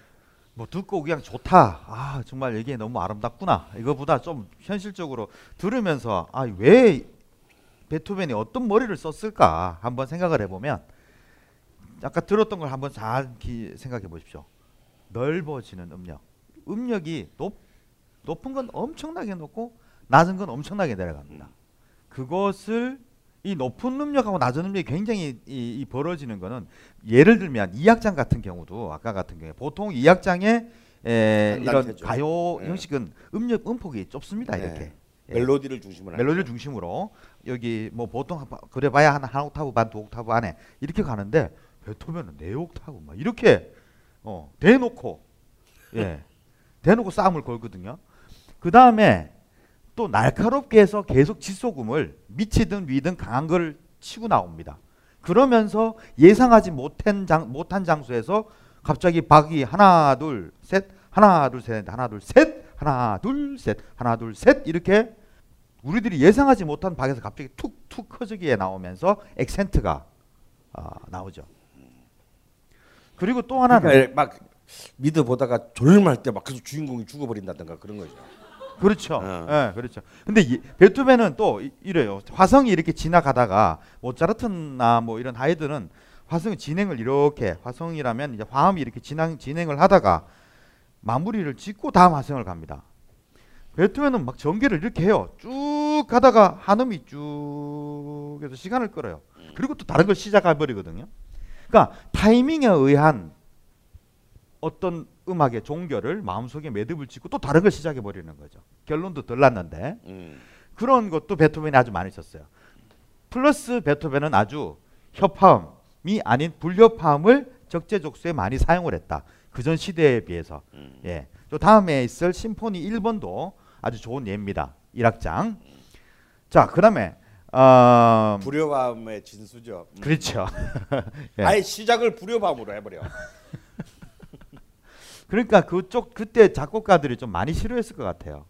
뭐 듣고 그냥 좋다. 아 정말 이게 너무 아름답구나. 이거보다 좀 현실적으로 들으면서 아왜 베토벤이 어떤 머리를 썼을까 한번 생각을 해보면 아까 들었던 걸 한번 잘 생각해 보십시오. 넓어지는 음력. 음력이 높 높은 건 엄청나게 높고 낮은 건 엄청나게 내려갑니다. 그것을 이 높은 음력하고 낮은 음력이 굉장히 이, 이 벌어지는 거는 예를 들면 이악장 같은 경우도 아까 같은 경우에 보통 이악장의 에, 이런 가요 네. 형식은 음력 음폭이 좁습니다 네. 이렇게 예. 멜로디를 중심으로 멜로디를 중심으로 여기 뭐 보통 그래봐야 한, 한 옥타브 반 두 옥타브 안에 이렇게 가는데 베토벤은 네 옥타브 막 이렇게 어 대놓고 예 대놓고 싸움을 걸거든요. 그 다음에 또 날카롭게 해서 계속 지소금을 미치든 위든 강한 걸 치고 나옵니다. 그러면서 예상하지 못한, 장, 못한 장소에서 갑자기 박이 하나 둘 셋 하나 둘 셋 하나 둘 셋 하나 둘 셋 하나 둘 셋 이렇게 우리들이 예상하지 못한 박에서 갑자기 툭툭 커지기에 나오면서 액센트가 아, 나오죠. 그리고 또 하나는 그러니까 막 미드 보다가 졸음할 때 막 계속 주인공이 죽어버린다든가 그런 거죠. 그렇죠. 어. 예, 그렇죠. 근데 이, 베토벤은 또 이- 이래요. 화성이 이렇게 지나가다가 모차르트나 뭐 이런 하이든은 화성 진행을 이렇게 화성이라면 이제 화음이 이렇게 진행 진행을 하다가 마무리를 짓고 다음 화성을 갑니다. 베토벤은 막 전개를 이렇게 해요. 쭉 가다가 한음이 쭉 해서 시간을 끌어요. 그리고 또 다른 걸 시작해 버리거든요. 그러니까 타이밍에 의한 어떤 음악의 종결을 마음속에 매듭을 짓고 또 다른 걸 시작해 버리는 거죠. 결론도 덜 났는데 음. 그런 것도 베토벤이 아주 많이 썼어요. 플러스 베토벤은 아주 협화음이 아닌 불협화음을 적재적소에 많이 사용을 했다. 그전 시대에 비해서. 예. 또 다음에 있을 심포니 1번도 아주 좋은 예입니다. 1악장. 자, 그다음에 어, 불효함의 진수죠. 음. 그렇죠. [LAUGHS] 예. 아예 시작을 불효함으로 해버려. 그러니까 그쪽 그때 작곡가들이 좀 많이 싫어했을 것 같아요.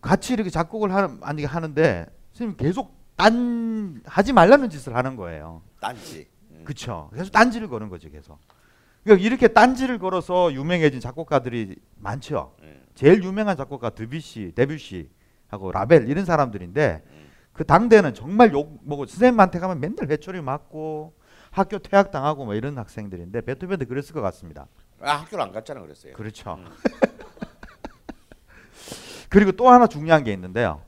같이 이렇게 작곡을 하는 하는데 선생님 계속 딴 하지 말라는 짓을 하는 거예요. 딴지. 그렇죠. 계속 딴지를 거는 거죠, 계속. 그러니까 이렇게 딴지를 걸어서 유명해진 작곡가들이 많죠. 제일 유명한 작곡가 드뷔시, 데뷔시 하고 라벨 이런 사람들인데 그 당대는 정말 욕 먹고 선생님한테 가면 맨날 회초리 맞고 학교 퇴학 당하고 뭐 이런 학생들인데 베토벤도 그랬을 것 같습니다. 아, 학교를 안 갔잖아 그랬어요. 그렇죠. [LAUGHS] 그리고 또 하나 중요한 게 있는데요.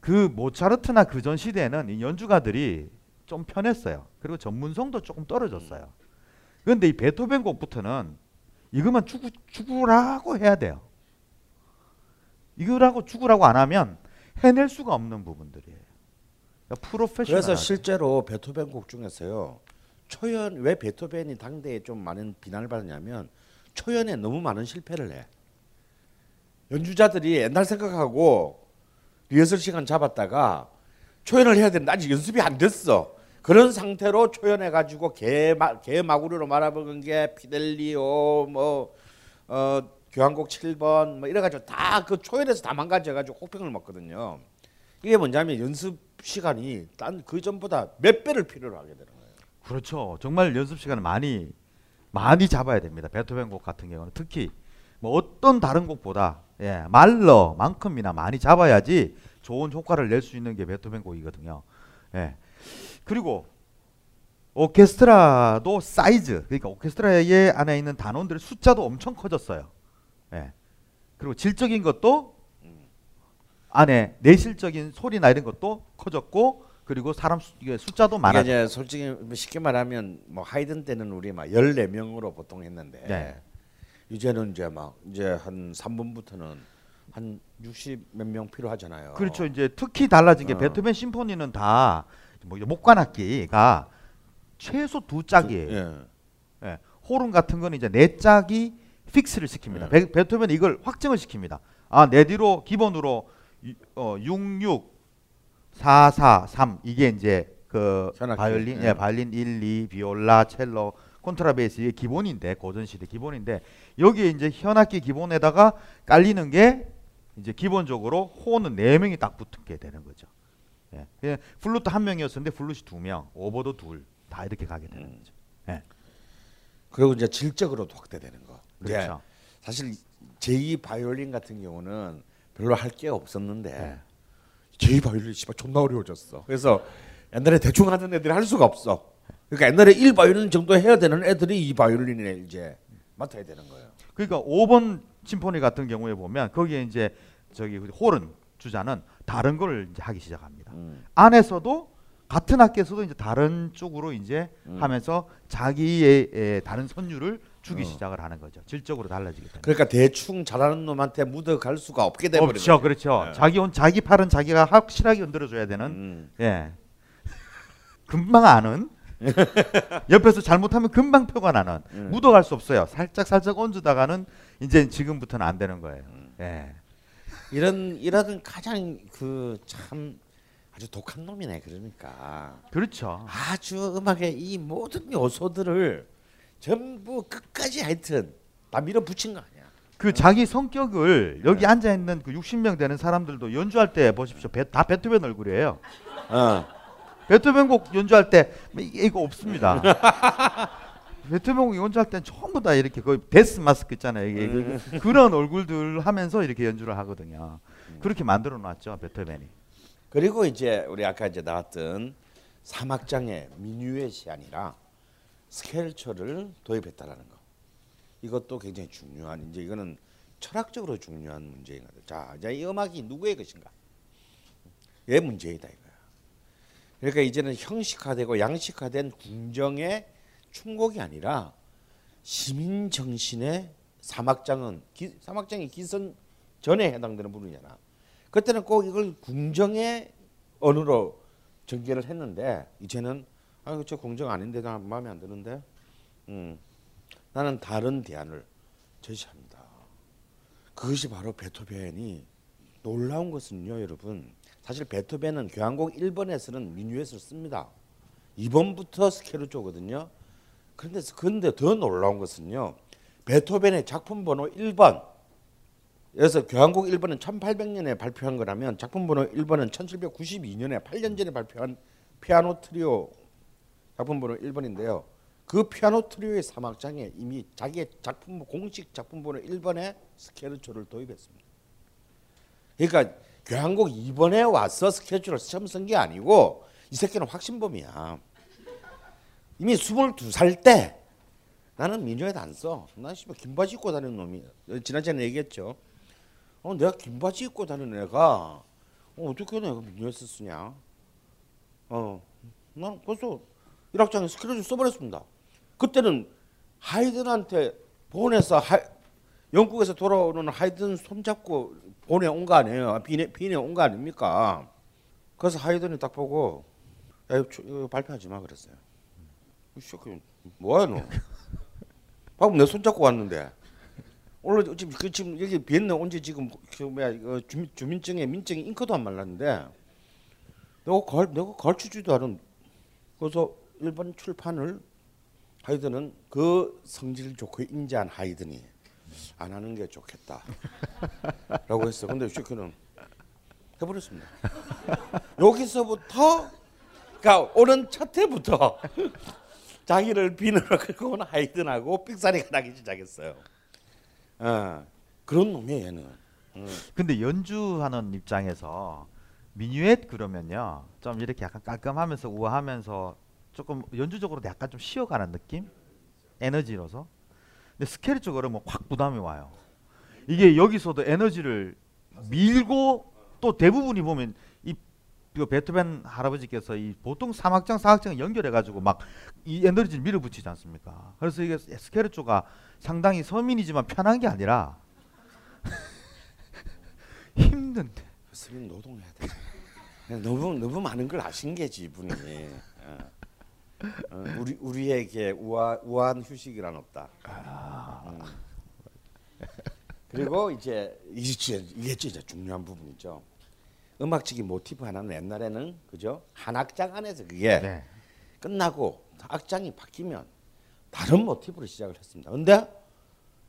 그 모차르트나 그 전 시대에는 이 연주가들이 좀 편했어요. 그리고 전문성도 조금 떨어졌어요. 그런데 이 베토벤 곡부터는 이것만 죽, 죽으라고 해야 돼요. 이거라고 죽으라고 안 하면 해낼 수가 없는 부분들이에요. 그러니까 프로페셔널. 그래서 실제로 베토벤 곡 중에서요. 초연 왜 베토벤이 당대에 좀 많은 비난을 받았냐면 초연에 너무 많은 실패를 해. 연주자들이 옛날 생각하고 리허설 시간 잡았다가 초연을 해야 되는데 아직 연습이 안 됐어. 그런 상태로 초연해 가지고 개마 개마구리로 말아먹은 게 피델리오 뭐 어, 교향곡 7번 뭐 이래 가지고 다 그 초연에서 다 망가져 가지고 혹평을 먹거든요. 이게 뭐냐면 연습 시간이 딴 그 전보다 몇 배를 필요로 하게 되는. 그렇죠. 정말 연습 시간을 많이 많이 잡아야 됩니다. 베토벤 곡 같은 경우는 특히 뭐 어떤 다른 곡보다 예, 말러만큼이나 많이 잡아야지 좋은 효과를 낼 수 있는 게 베토벤 곡이거든요. 예. 그리고 오케스트라도 사이즈 그러니까 오케스트라의 안에 있는 단원들의 숫자도 엄청 커졌어요. 예. 그리고 질적인 것도 안에 내실적인 소리나 이런 것도 커졌고 그리고 사람 수, 이게 숫자도 많아졌 이제 솔직히 쉽게 말하면 뭐 하이든 때는 우리 막 14명으로 보통 했는데 네. 이제는 이제 막 이제 한 3분부터는 한 60 몇 명 필요하잖아요. 그렇죠. 이제 특히 달라진 게 어. 베토벤 심포니는 다 뭐 목관악기가 최소 두 짝이에요. 예. 예. 호른 같은 거는 이제 네 짝이 fix를 시킵니다. 예. 베, 베토벤은 이걸 확정을 시킵니다. 아, 네 뒤로 기본으로 유- 어, 66 4 4 3 이게 이제 그 현악기. 바이올린, 예. 예, 바이올린 1, 2, 비올라, 첼로, 콘트라베이스 이게 기본인데 고전 시대 기본인데 여기에 이제 현악기 기본에다가 깔리는 게 이제 기본적으로 호른 네 명이 딱 붙게 되는 거죠. 예. 그냥 플루트 한 명이었었는데 플루트 두 명, 오보에도 둘, 다 이렇게 가게 되는 음. 거죠. 예. 그리고 이제 질적으로도 확대되는 거. 그렇죠. 사실 제2 바이올린 같은 경우는 별로 할 게 없었는데 네. 제2 바이올린 씨발 존나 어려워졌어. 그래서 옛날에 대충 하던 애들이 할 수가 없어. 그러니까 옛날에 1 바이올린 정도 해야 되는 애들이 2 바이올린에 이제 맡아야 되는 거예요. 그러니까 5번 심포니 같은 경우에 보면 거기에 이제 저기 호른 주자는 다른 걸 이제 하기 시작합니다. 음. 안에서도 같은 학교에서도 이제 다른 쪽으로 이제 음. 하면서 자기의 에, 다른 선율을 주기 어. 시작을 하는 거죠. 질적으로 달라지기 때문에. 그러니까 대충 잘하는 놈한테 묻어 갈 수가 없게 되버리는 그렇죠, 그렇죠. 네. 자기 온 자기 팔은 자기가 확실하게 흔들어줘야 되는. 음. 예. [LAUGHS] 금방 아는. [LAUGHS] 옆에서 잘못하면 금방 표가 나는. 음. 묻어갈 수 없어요. 살짝 살짝 얹어다가는 이제 지금부터는 안 되는 거예요. 음. 예. 이런 이런 가장 그 참 아주 독한 놈이네 그러니까 그렇죠. 아주 음악의 이 모든 요소들을 전부 끝까지 하여튼 다 밀어붙인 거 아니야. 그 자기 성격을 여기 앉아 있는 그 60명 되는 사람들도 연주할 때 보십시오. 베, 다 베토벤 얼굴이에요. 어. 베토벤 곡 연주할 때 이- 이거 없습니다. [LAUGHS] 베토벤 곡 연주할 땐 전부 다 이렇게 거의 데스 마스크 있잖아요. 이게 음. 그런 얼굴들 하면서 이렇게 연주를 하거든요. 그렇게 만들어 놨죠 베토벤이. 그리고 이제 우리 아까 이제 나왔던 3악장의 미뉴엣이 아니라 스케르초를 도입했다라는 거. 이것도 굉장히 중요한 이제 이거는 철학적으로 중요한 문제인 것 같아요. 자, 이제 이 음악이 누구의 것인가? 얘 문제이다 이거야. 그러니까 이제는 형식화되고 양식화된 궁정의 충곡이 아니라 시민 정신의 사막장은 기, 사막장이 기선 전에 해당되는 부분이잖아. 그때는 꼭 이걸 궁정의 언어로 전개를 했는데 이제는 아, 저 궁정 아닌데 나 마음에 안 드는데, 음, 나는 다른 대안을 제시합니다. 그것이 바로 베토벤이 놀라운 것은요, 여러분. 사실 베토벤은 교향곡 1번에서는 미뉴엣을 씁니다. 2번부터 스케르초거든요. 그런데 근데 더 놀라운 것은요. 베토벤의 작품 번호 1번. 여기서 교향곡 1번은 1800년에 발표한 거라면 작품 번호 1번은 1792년에 8년 전에 발표한 피아노 트리오 작품 번호 1번인데요. 그 피아노 트리오의 3악장에 이미 자기의 작품 공식 작품 번호 1번에 스케르초를 도입했습니다. 그러니까 교향곡 2번에 와서 스케줄을 처음 쓴 게 아니고 이 새끼는 확신범이야. 이미 22살 때 나는 민요에도 안 써. 나 씨발 긴 바지 입고 다니는 놈이 지난주에 얘기했죠. 어 내가 긴 바지 입고 다니는 애가 어, 어떻게 내가 민요에서 쓰냐? 어, 난 벌써 1학장에 스케줄 써버렸습니다. 그때는 하이든한테 보내서 하, 영국에서 돌아오는 하이든 손잡고 보내 온 거 아니에요. 비내 비내 온 거 아닙니까? 그래서 하이든이 딱 보고 야 이거, 이거 발표하지 마 그랬어요. 이 새끼 뭐야 너? [LAUGHS] 방금 내 손잡고 왔는데 오늘 지금 그 지금 여기 비엔나 온 지 지금 그 뭐야 이거 주민 주민증에 민증에 잉크도 안 말랐는데 내가 걸 내가 가르쳐주지도 않은 그래서 일본 출판을 하이든은 그 성질 좋고 인자한 하이든이 안 하는 게 좋겠다라고 [LAUGHS] 했어. 근데 슈크는 해버렸습니다. [LAUGHS] 여기서부터 그러니까 오는 첫 해부터 [LAUGHS] 자기를 비늘로 긁고 온 하이든하고 삑사리가 나기 시작했어요. 어, 그런 놈이야 얘는. 음. 근데 연주하는 입장에서 미뉴엣 그러면요 좀 이렇게 약간 깔끔하면서 우아하면서 조금 연주적으로 약간 좀 쉬어가는 느낌? 에너지로서? 근데 스케르초 그러면 확 부담이 와요. 이게 여기서도 에너지를 밀고 또 대부분이 보면 이 이거 베토벤 할아버지께서 이 보통 3악장 4악장 연결해 가지고 막 이 에너지를 밀어붙이지 않습니까? 그래서 이게 스케르초가 상당히 서민이지만 편한 게 아니라 [LAUGHS] 힘든데. 스님 노동해야 돼. 너무 너무 많은 걸 아신 게지 이분이. 어. 어, 우리 우리에게 우아, 우아한 휴식이란 없다. 음. 그리고 이제 이게 이게 진짜 중요한 부분이죠. 음악적인 모티브 하나는 옛날에는 그죠 한 악장 안에서 그게 네. 끝나고 악장이 바뀌면 다른 모티브로 시작을 했습니다. 근데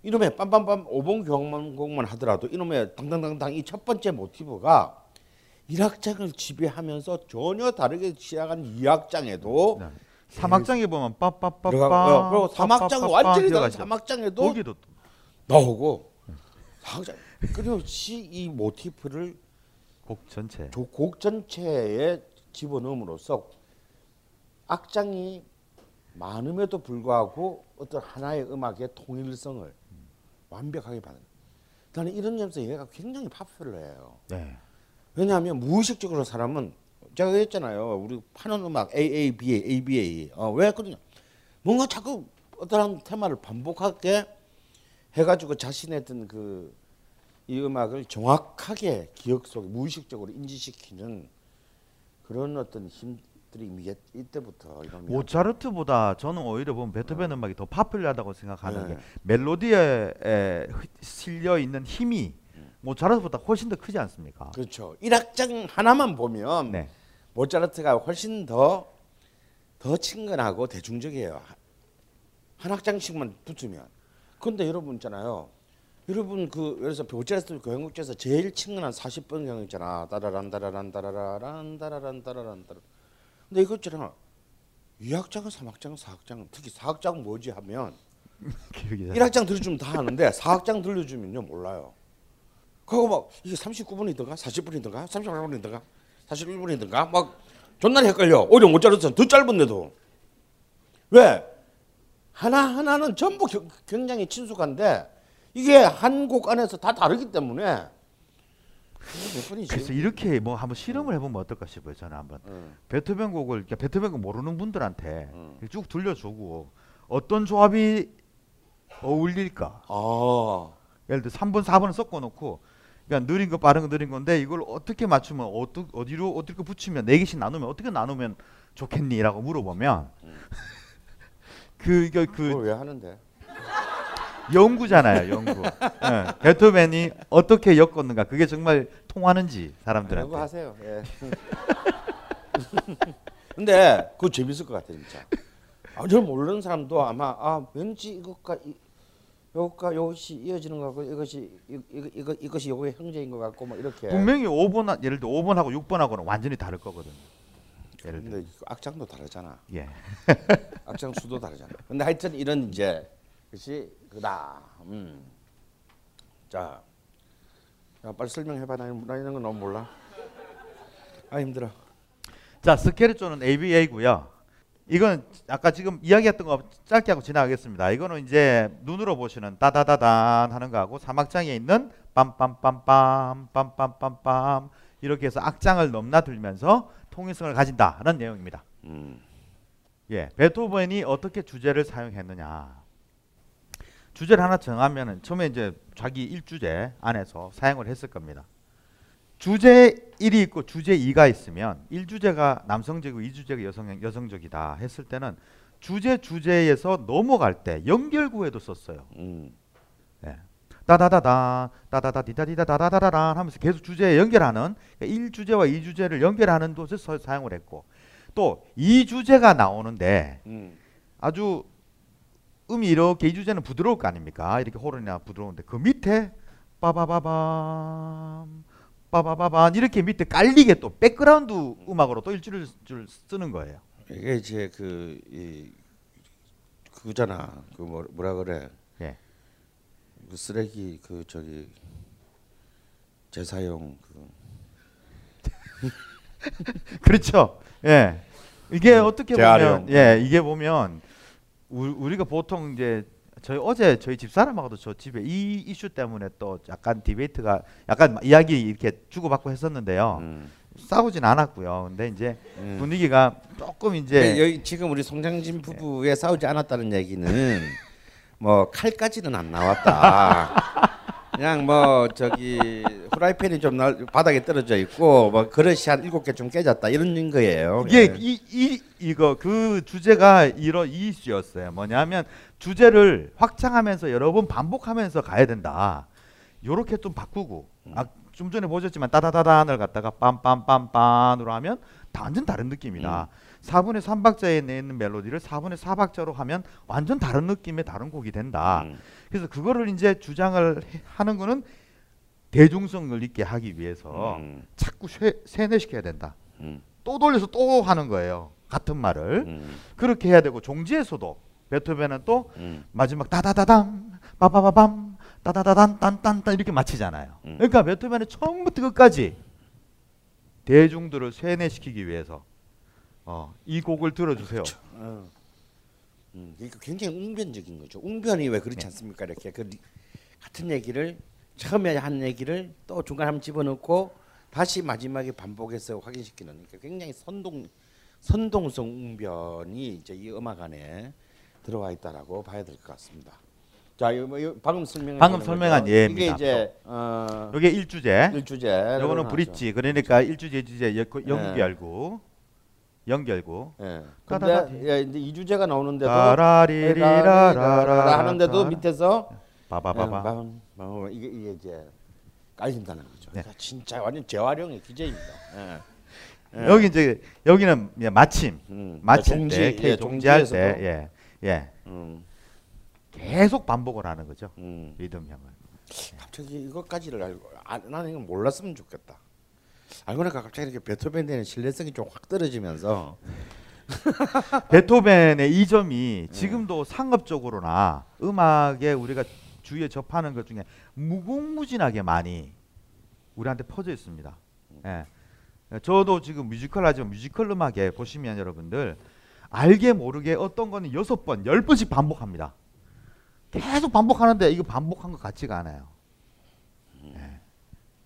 이놈의 빰빰빰 오봉 경만곡만 하더라도 이놈의 당당당당 이 첫 번째 모티브가 1악장을 지배하면서 전혀 다르게 시작한 2악장에도 네. 3악장에 보면 빠빠빠빠 들어가- 어, 그리고 3악장은 완전히 다른. 3악장에도 거기도 또 나오고 4악장 끊임없이 이 모티프를 곡 전체 조- 곡 전체에 집어넣음으로써 악장이 많음에도 불구하고 어떤 하나의 음악의 통일성을 완벽하게 받는. 나는 이런 점에서 얘가 굉장히 파퓰러해요. 네. 왜냐하면 무의식적으로 사람은 제가 했잖아요. 우리 파는 음악 AABA, ABA. 어, 왜 그러냐? 뭔가 자꾸 어떠한 테마를 반복하게 해가지고 자신의 어떤 그 이 음악을 정확하게 기억 속에 무의식적으로 인지시키는 그런 어떤 힘들이 이게 이때부터 이런 모차르트보다 저는 오히려 보면 베토벤 음악이 더 파퓰러하다고 생각하는 네. 게 멜로디에 실려 있는 힘이 모차르트보다 훨씬 더 크지 않습니까? 그렇죠. 1악장 하나만 보면 네. 모차르트가 훨씬 더 더 친근하고 대중적이에요. 한 악장씩만 붙으면. 근데 여러분 있잖아요. 여러분 그 그래서 교재에서 교향곡제에서 제일 친근한 40번 경 있잖아. 따라란 따라란 따라란 따라란 따라란 따라. 근데 이거 있잖아. 2학장은 3학장은 4학장은 특히 4학장은 뭐지 하면 [LAUGHS] 기억이 1학장 들려주면 다 하는데 4학장 들려주면요 몰라요. 그거 막 이게 39분이든가 40분이든가 38분이든가 41분이든가 막 존나 헷갈려. 오히려 못 자르서 더 짧은데도 왜 하나 하나는 전부 겨- 굉장히 친숙한데 이게 한 곡 안에서 다 다르기 때문에? 그래서 이렇게 뭐 한번 실험을 해보면 어떨까 싶어요. 저는 한번 베토벤 곡을 그러니까 베토벤 곡 모르는 분들한테 쭉 들려주고 어떤 조합이 어울릴까. 아. 예를 들어 3번, 4번을 섞어놓고 그러니까 느린 거 빠른 거 느린 건데 이걸 어떻게 맞추면 어떠, 어디로 어떻게 붙이면 네 개씩 나누면 어떻게 나누면 좋겠니라고 물어보면 [LAUGHS] 그 이거 그 그걸 왜 하는데? 연구잖아요, 연구. 예, 베토벤이 어떻게 엮었는가 그게 정말 통하는지 사람들한테. 연구하세요. 예. [LAUGHS] 근데 그거 재밌을 것 같아 진짜. 아, 저 모르는 사람도 아마 아 왠지 이것과 이, 요것과 이것이 이어지는 것 같고 이것이 이, 이거, 이거 이것이 요거의 형제인 것 같고 뭐 이렇게. 분명히 5번 예를 들어 5번하고 6번하고는 완전히 다를 거거든요. 예를 들어. 근데 악장도 다르잖아. 예. [LAUGHS] 악장 수도 다르잖아. 근데 하여튼 이런 이제 것이 그다. 음. 자, 야, 빨리 설명해봐. 나, 나 이런 거 너무 몰라. 아 힘들어. 자, 스케르초는 ABA고요. 이건 아까 지금 이야기했던 거 짧게 하고 지나가겠습니다. 이거는 이제 눈으로 보시는 따다다단 하는 거하고 사막장에 있는 빰빰빰빰 빰빰빰빰 이렇게 해서 악장을 넘나들면서 통일성을 가진다는 내용입니다. 예, 베토벤이 어떻게 주제를 사용했느냐? 주제를 하나 정하면은 처음에 이제 자기 일주제 안에서 사용을 했을 겁니다. 주제 1이 있고 주제 2가 있으면 1주제가 남성적이고 2주제가 여성 여성적이다 했을 때는 주제 주제에서 넘어갈 때 연결구에도 썼어요. 예. 따다다다 따다다 디다디다 다다다다다 하면서 계속 주제에 연결하는 그러니까 1주제와 2주제를 연결하는 곳에서 사용을 했고 또 2주제가 나오는데 아주 음이 이렇게 2주제는 부드러울 거 아닙니까? 이렇게 호른이나 부드러운데 그 밑에 빠바바밤 빠바바반 이렇게 밑에 깔리게 또 백그라운드 음악으로 또 일주제를 쓰는 거예요. 이게 이제 그 이, 그거잖아. 그 뭐, 뭐라 그래? 예. 그 쓰레기 그 저기 재사용 그 [LAUGHS] 그렇죠. 예. 이게 어떻게 재활용. 보면 예, 이게 보면 우, 우리가 보통 이제 저희 어제 저희 집사람하고도 저 집에 이 이슈 때문에 또 약간 디베이트가 약간 이야기 이렇게 주고받고 했었는데요. 싸우진 않았고요. 근데 이제 분위기가 조금 이제 네, 여기 지금 우리 송장진 부부에 싸우지 않았다는 얘기는 뭐 칼까지는 안 나왔다. 그냥 뭐 저기 후라이팬이 좀 날- 바닥에 떨어져 있고 뭐 그릇이 한 일곱 개 좀 깨졌다 이런 거예요. 이게 예. 이, 이 이거 그 주제가 이런 이 이슈였어요. 뭐냐면 주제를 확장하면서 여러 번 반복하면서 가야 된다. 요렇게 좀 바꾸고 아, 좀 전에 보셨지만 따다다단을 갖다가 빰빰빰빰으로 하면 다 완전 다른 느낌이다. 4분의 3박자에 내는 멜로디를 4분의 4박자로 하면 완전 다른 느낌의 다른 곡이 된다. 그래서 그거를 이제 주장을 해- 하는 거는 대중성을 있게 하기 위해서 자꾸 쇠, 세뇌시켜야 된다. 또 돌려서 또 하는 거예요. 같은 말을 그렇게 해야 되고 종지에서도 베토벤은 또 마지막 따다다담 빠바바밤 따다다단 딴딴딴 이렇게 마치잖아요. 그러니까 베토벤은 처음부터 끝까지 대중들을 세뇌시키기 위해서 어, 이 곡을 들어주세요. 어. 음, 그러니까 굉장히 웅변적인 거죠. 웅변이 왜 네. 그렇지 않습니까? 이렇게 그 리- 같은 얘기를 처음에 한 얘기를 또 중간 한번 집어넣고 다시 마지막에 반복해서 확인시키는 그러니까 굉장히 선동 선동성 웅변이 이제 이 음악 안에 들어와 있다라고 봐야 될 것 같습니다. 자, 뭐 방금 설명한 방금 설명한? 예입니다. 이게 이제 어, 요게 일주제. 일주제. 요거는 브릿지. 그러니까 일주제 주제 네. 연결구. 연결구. 예. 근데 예, 이제 이 주제가 나오는데도 따라리리라라라 하는데도 밑에서 바바바바. 예, 이게 이게 이제 깔린다는 거죠. 네. 그러니까 진짜 완전 재활용의 기제입니다. 예. 예. 여기 이제 여기는 마침 음, 마칠 종지, 때 예, 종지할. 때 예. 예. 음. 계속 반복을 하는 거죠. 음. 리듬형을. 갑자기 이것까지를 알고 아, 나는 이걸 몰랐으면 좋겠다. 알고 나니까 갑자기 이렇게 베토벤에 대한 신뢰성이 좀 확 떨어지면서 [LAUGHS] 베토벤의 이 점이 지금도 상업적으로나 음악에 우리가 주위에 접하는 것 중에 무궁무진하게 많이 우리한테 퍼져 있습니다. 예. 저도 지금 뮤지컬 하지만 뮤지컬 음악에 보시면 여러분들 알게 모르게 어떤 거는 여섯 번, 열 번씩 반복합니다. 계속 반복하는데 이거 반복한 것 같지가 않아요. 예.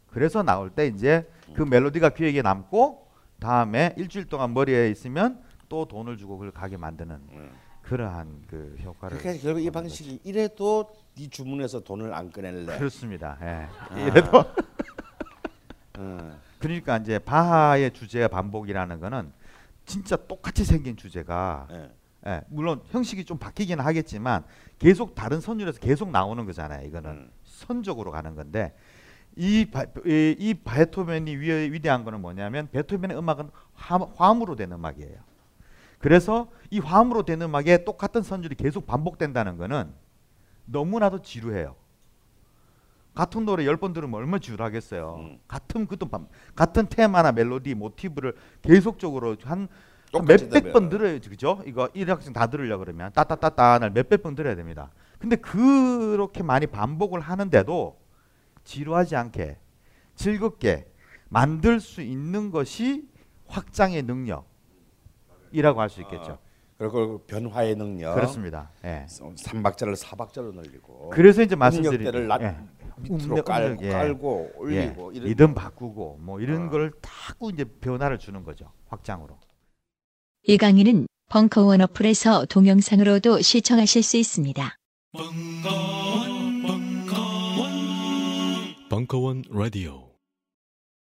그래서 나올 때 이제 그 멜로디가 귀에 남고 다음에 일주일 동안 머리에 있으면 또 돈을 주고 그걸 가게 만드는 그러한 그 효과를 그러니까 결국 이 방식이 이래도 네 주문에서 돈을 안 꺼낼래. 그렇습니다. 예. 아. 이래도 어. 그러니까 이제 바하의 주제 반복이라는 거는 진짜 똑같이 생긴 주제가 예. 예, 물론 형식이 좀 바뀌기는 하겠지만 계속 다른 선율에서 계속 나오는 거잖아요. 이거는 음. 선적으로 가는 건데 이, 바, 이, 이 베토벤이 위, 위대한 거는 뭐냐면 베토벤의 음악은 화, 화음으로 된 음악이에요. 그래서 이 화음으로 된 음악에 똑같은 선율이 계속 반복된다는 거는 너무나도 지루해요. 같은 노래 열 번 들으면 얼마나 지루하겠어요. 음. 같은 반- 같은 테마나 멜로디, 모티브를 계속적으로 한 몇백 번. 들어야지 그죠? 이거 1학생 다 들으려 그러면 따따따따 몇백 번 들어야 됩니다. 근데 그렇게 많이 반복을 하는데도 지루하지 않게 즐겁게 만들 수 있는 것이 확장의 능력이라고 할 수 있겠죠. 아, 그리고 변화의 능력. 그렇습니다. 예. 삼박자를 사박자로 늘리고. 그래서 이제 말씀드린 낮 예. 밑으로 음력, 깔고, 음력, 예. 깔고 올리고 예. 이런 리듬 바꾸고 뭐 이런 어. 걸 자꾸 이제 변화를 주는 거죠. 확장으로. 이 강의는 벙커원 어플에서 동영상으로도 시청하실 수 있습니다. 벙커원 라디오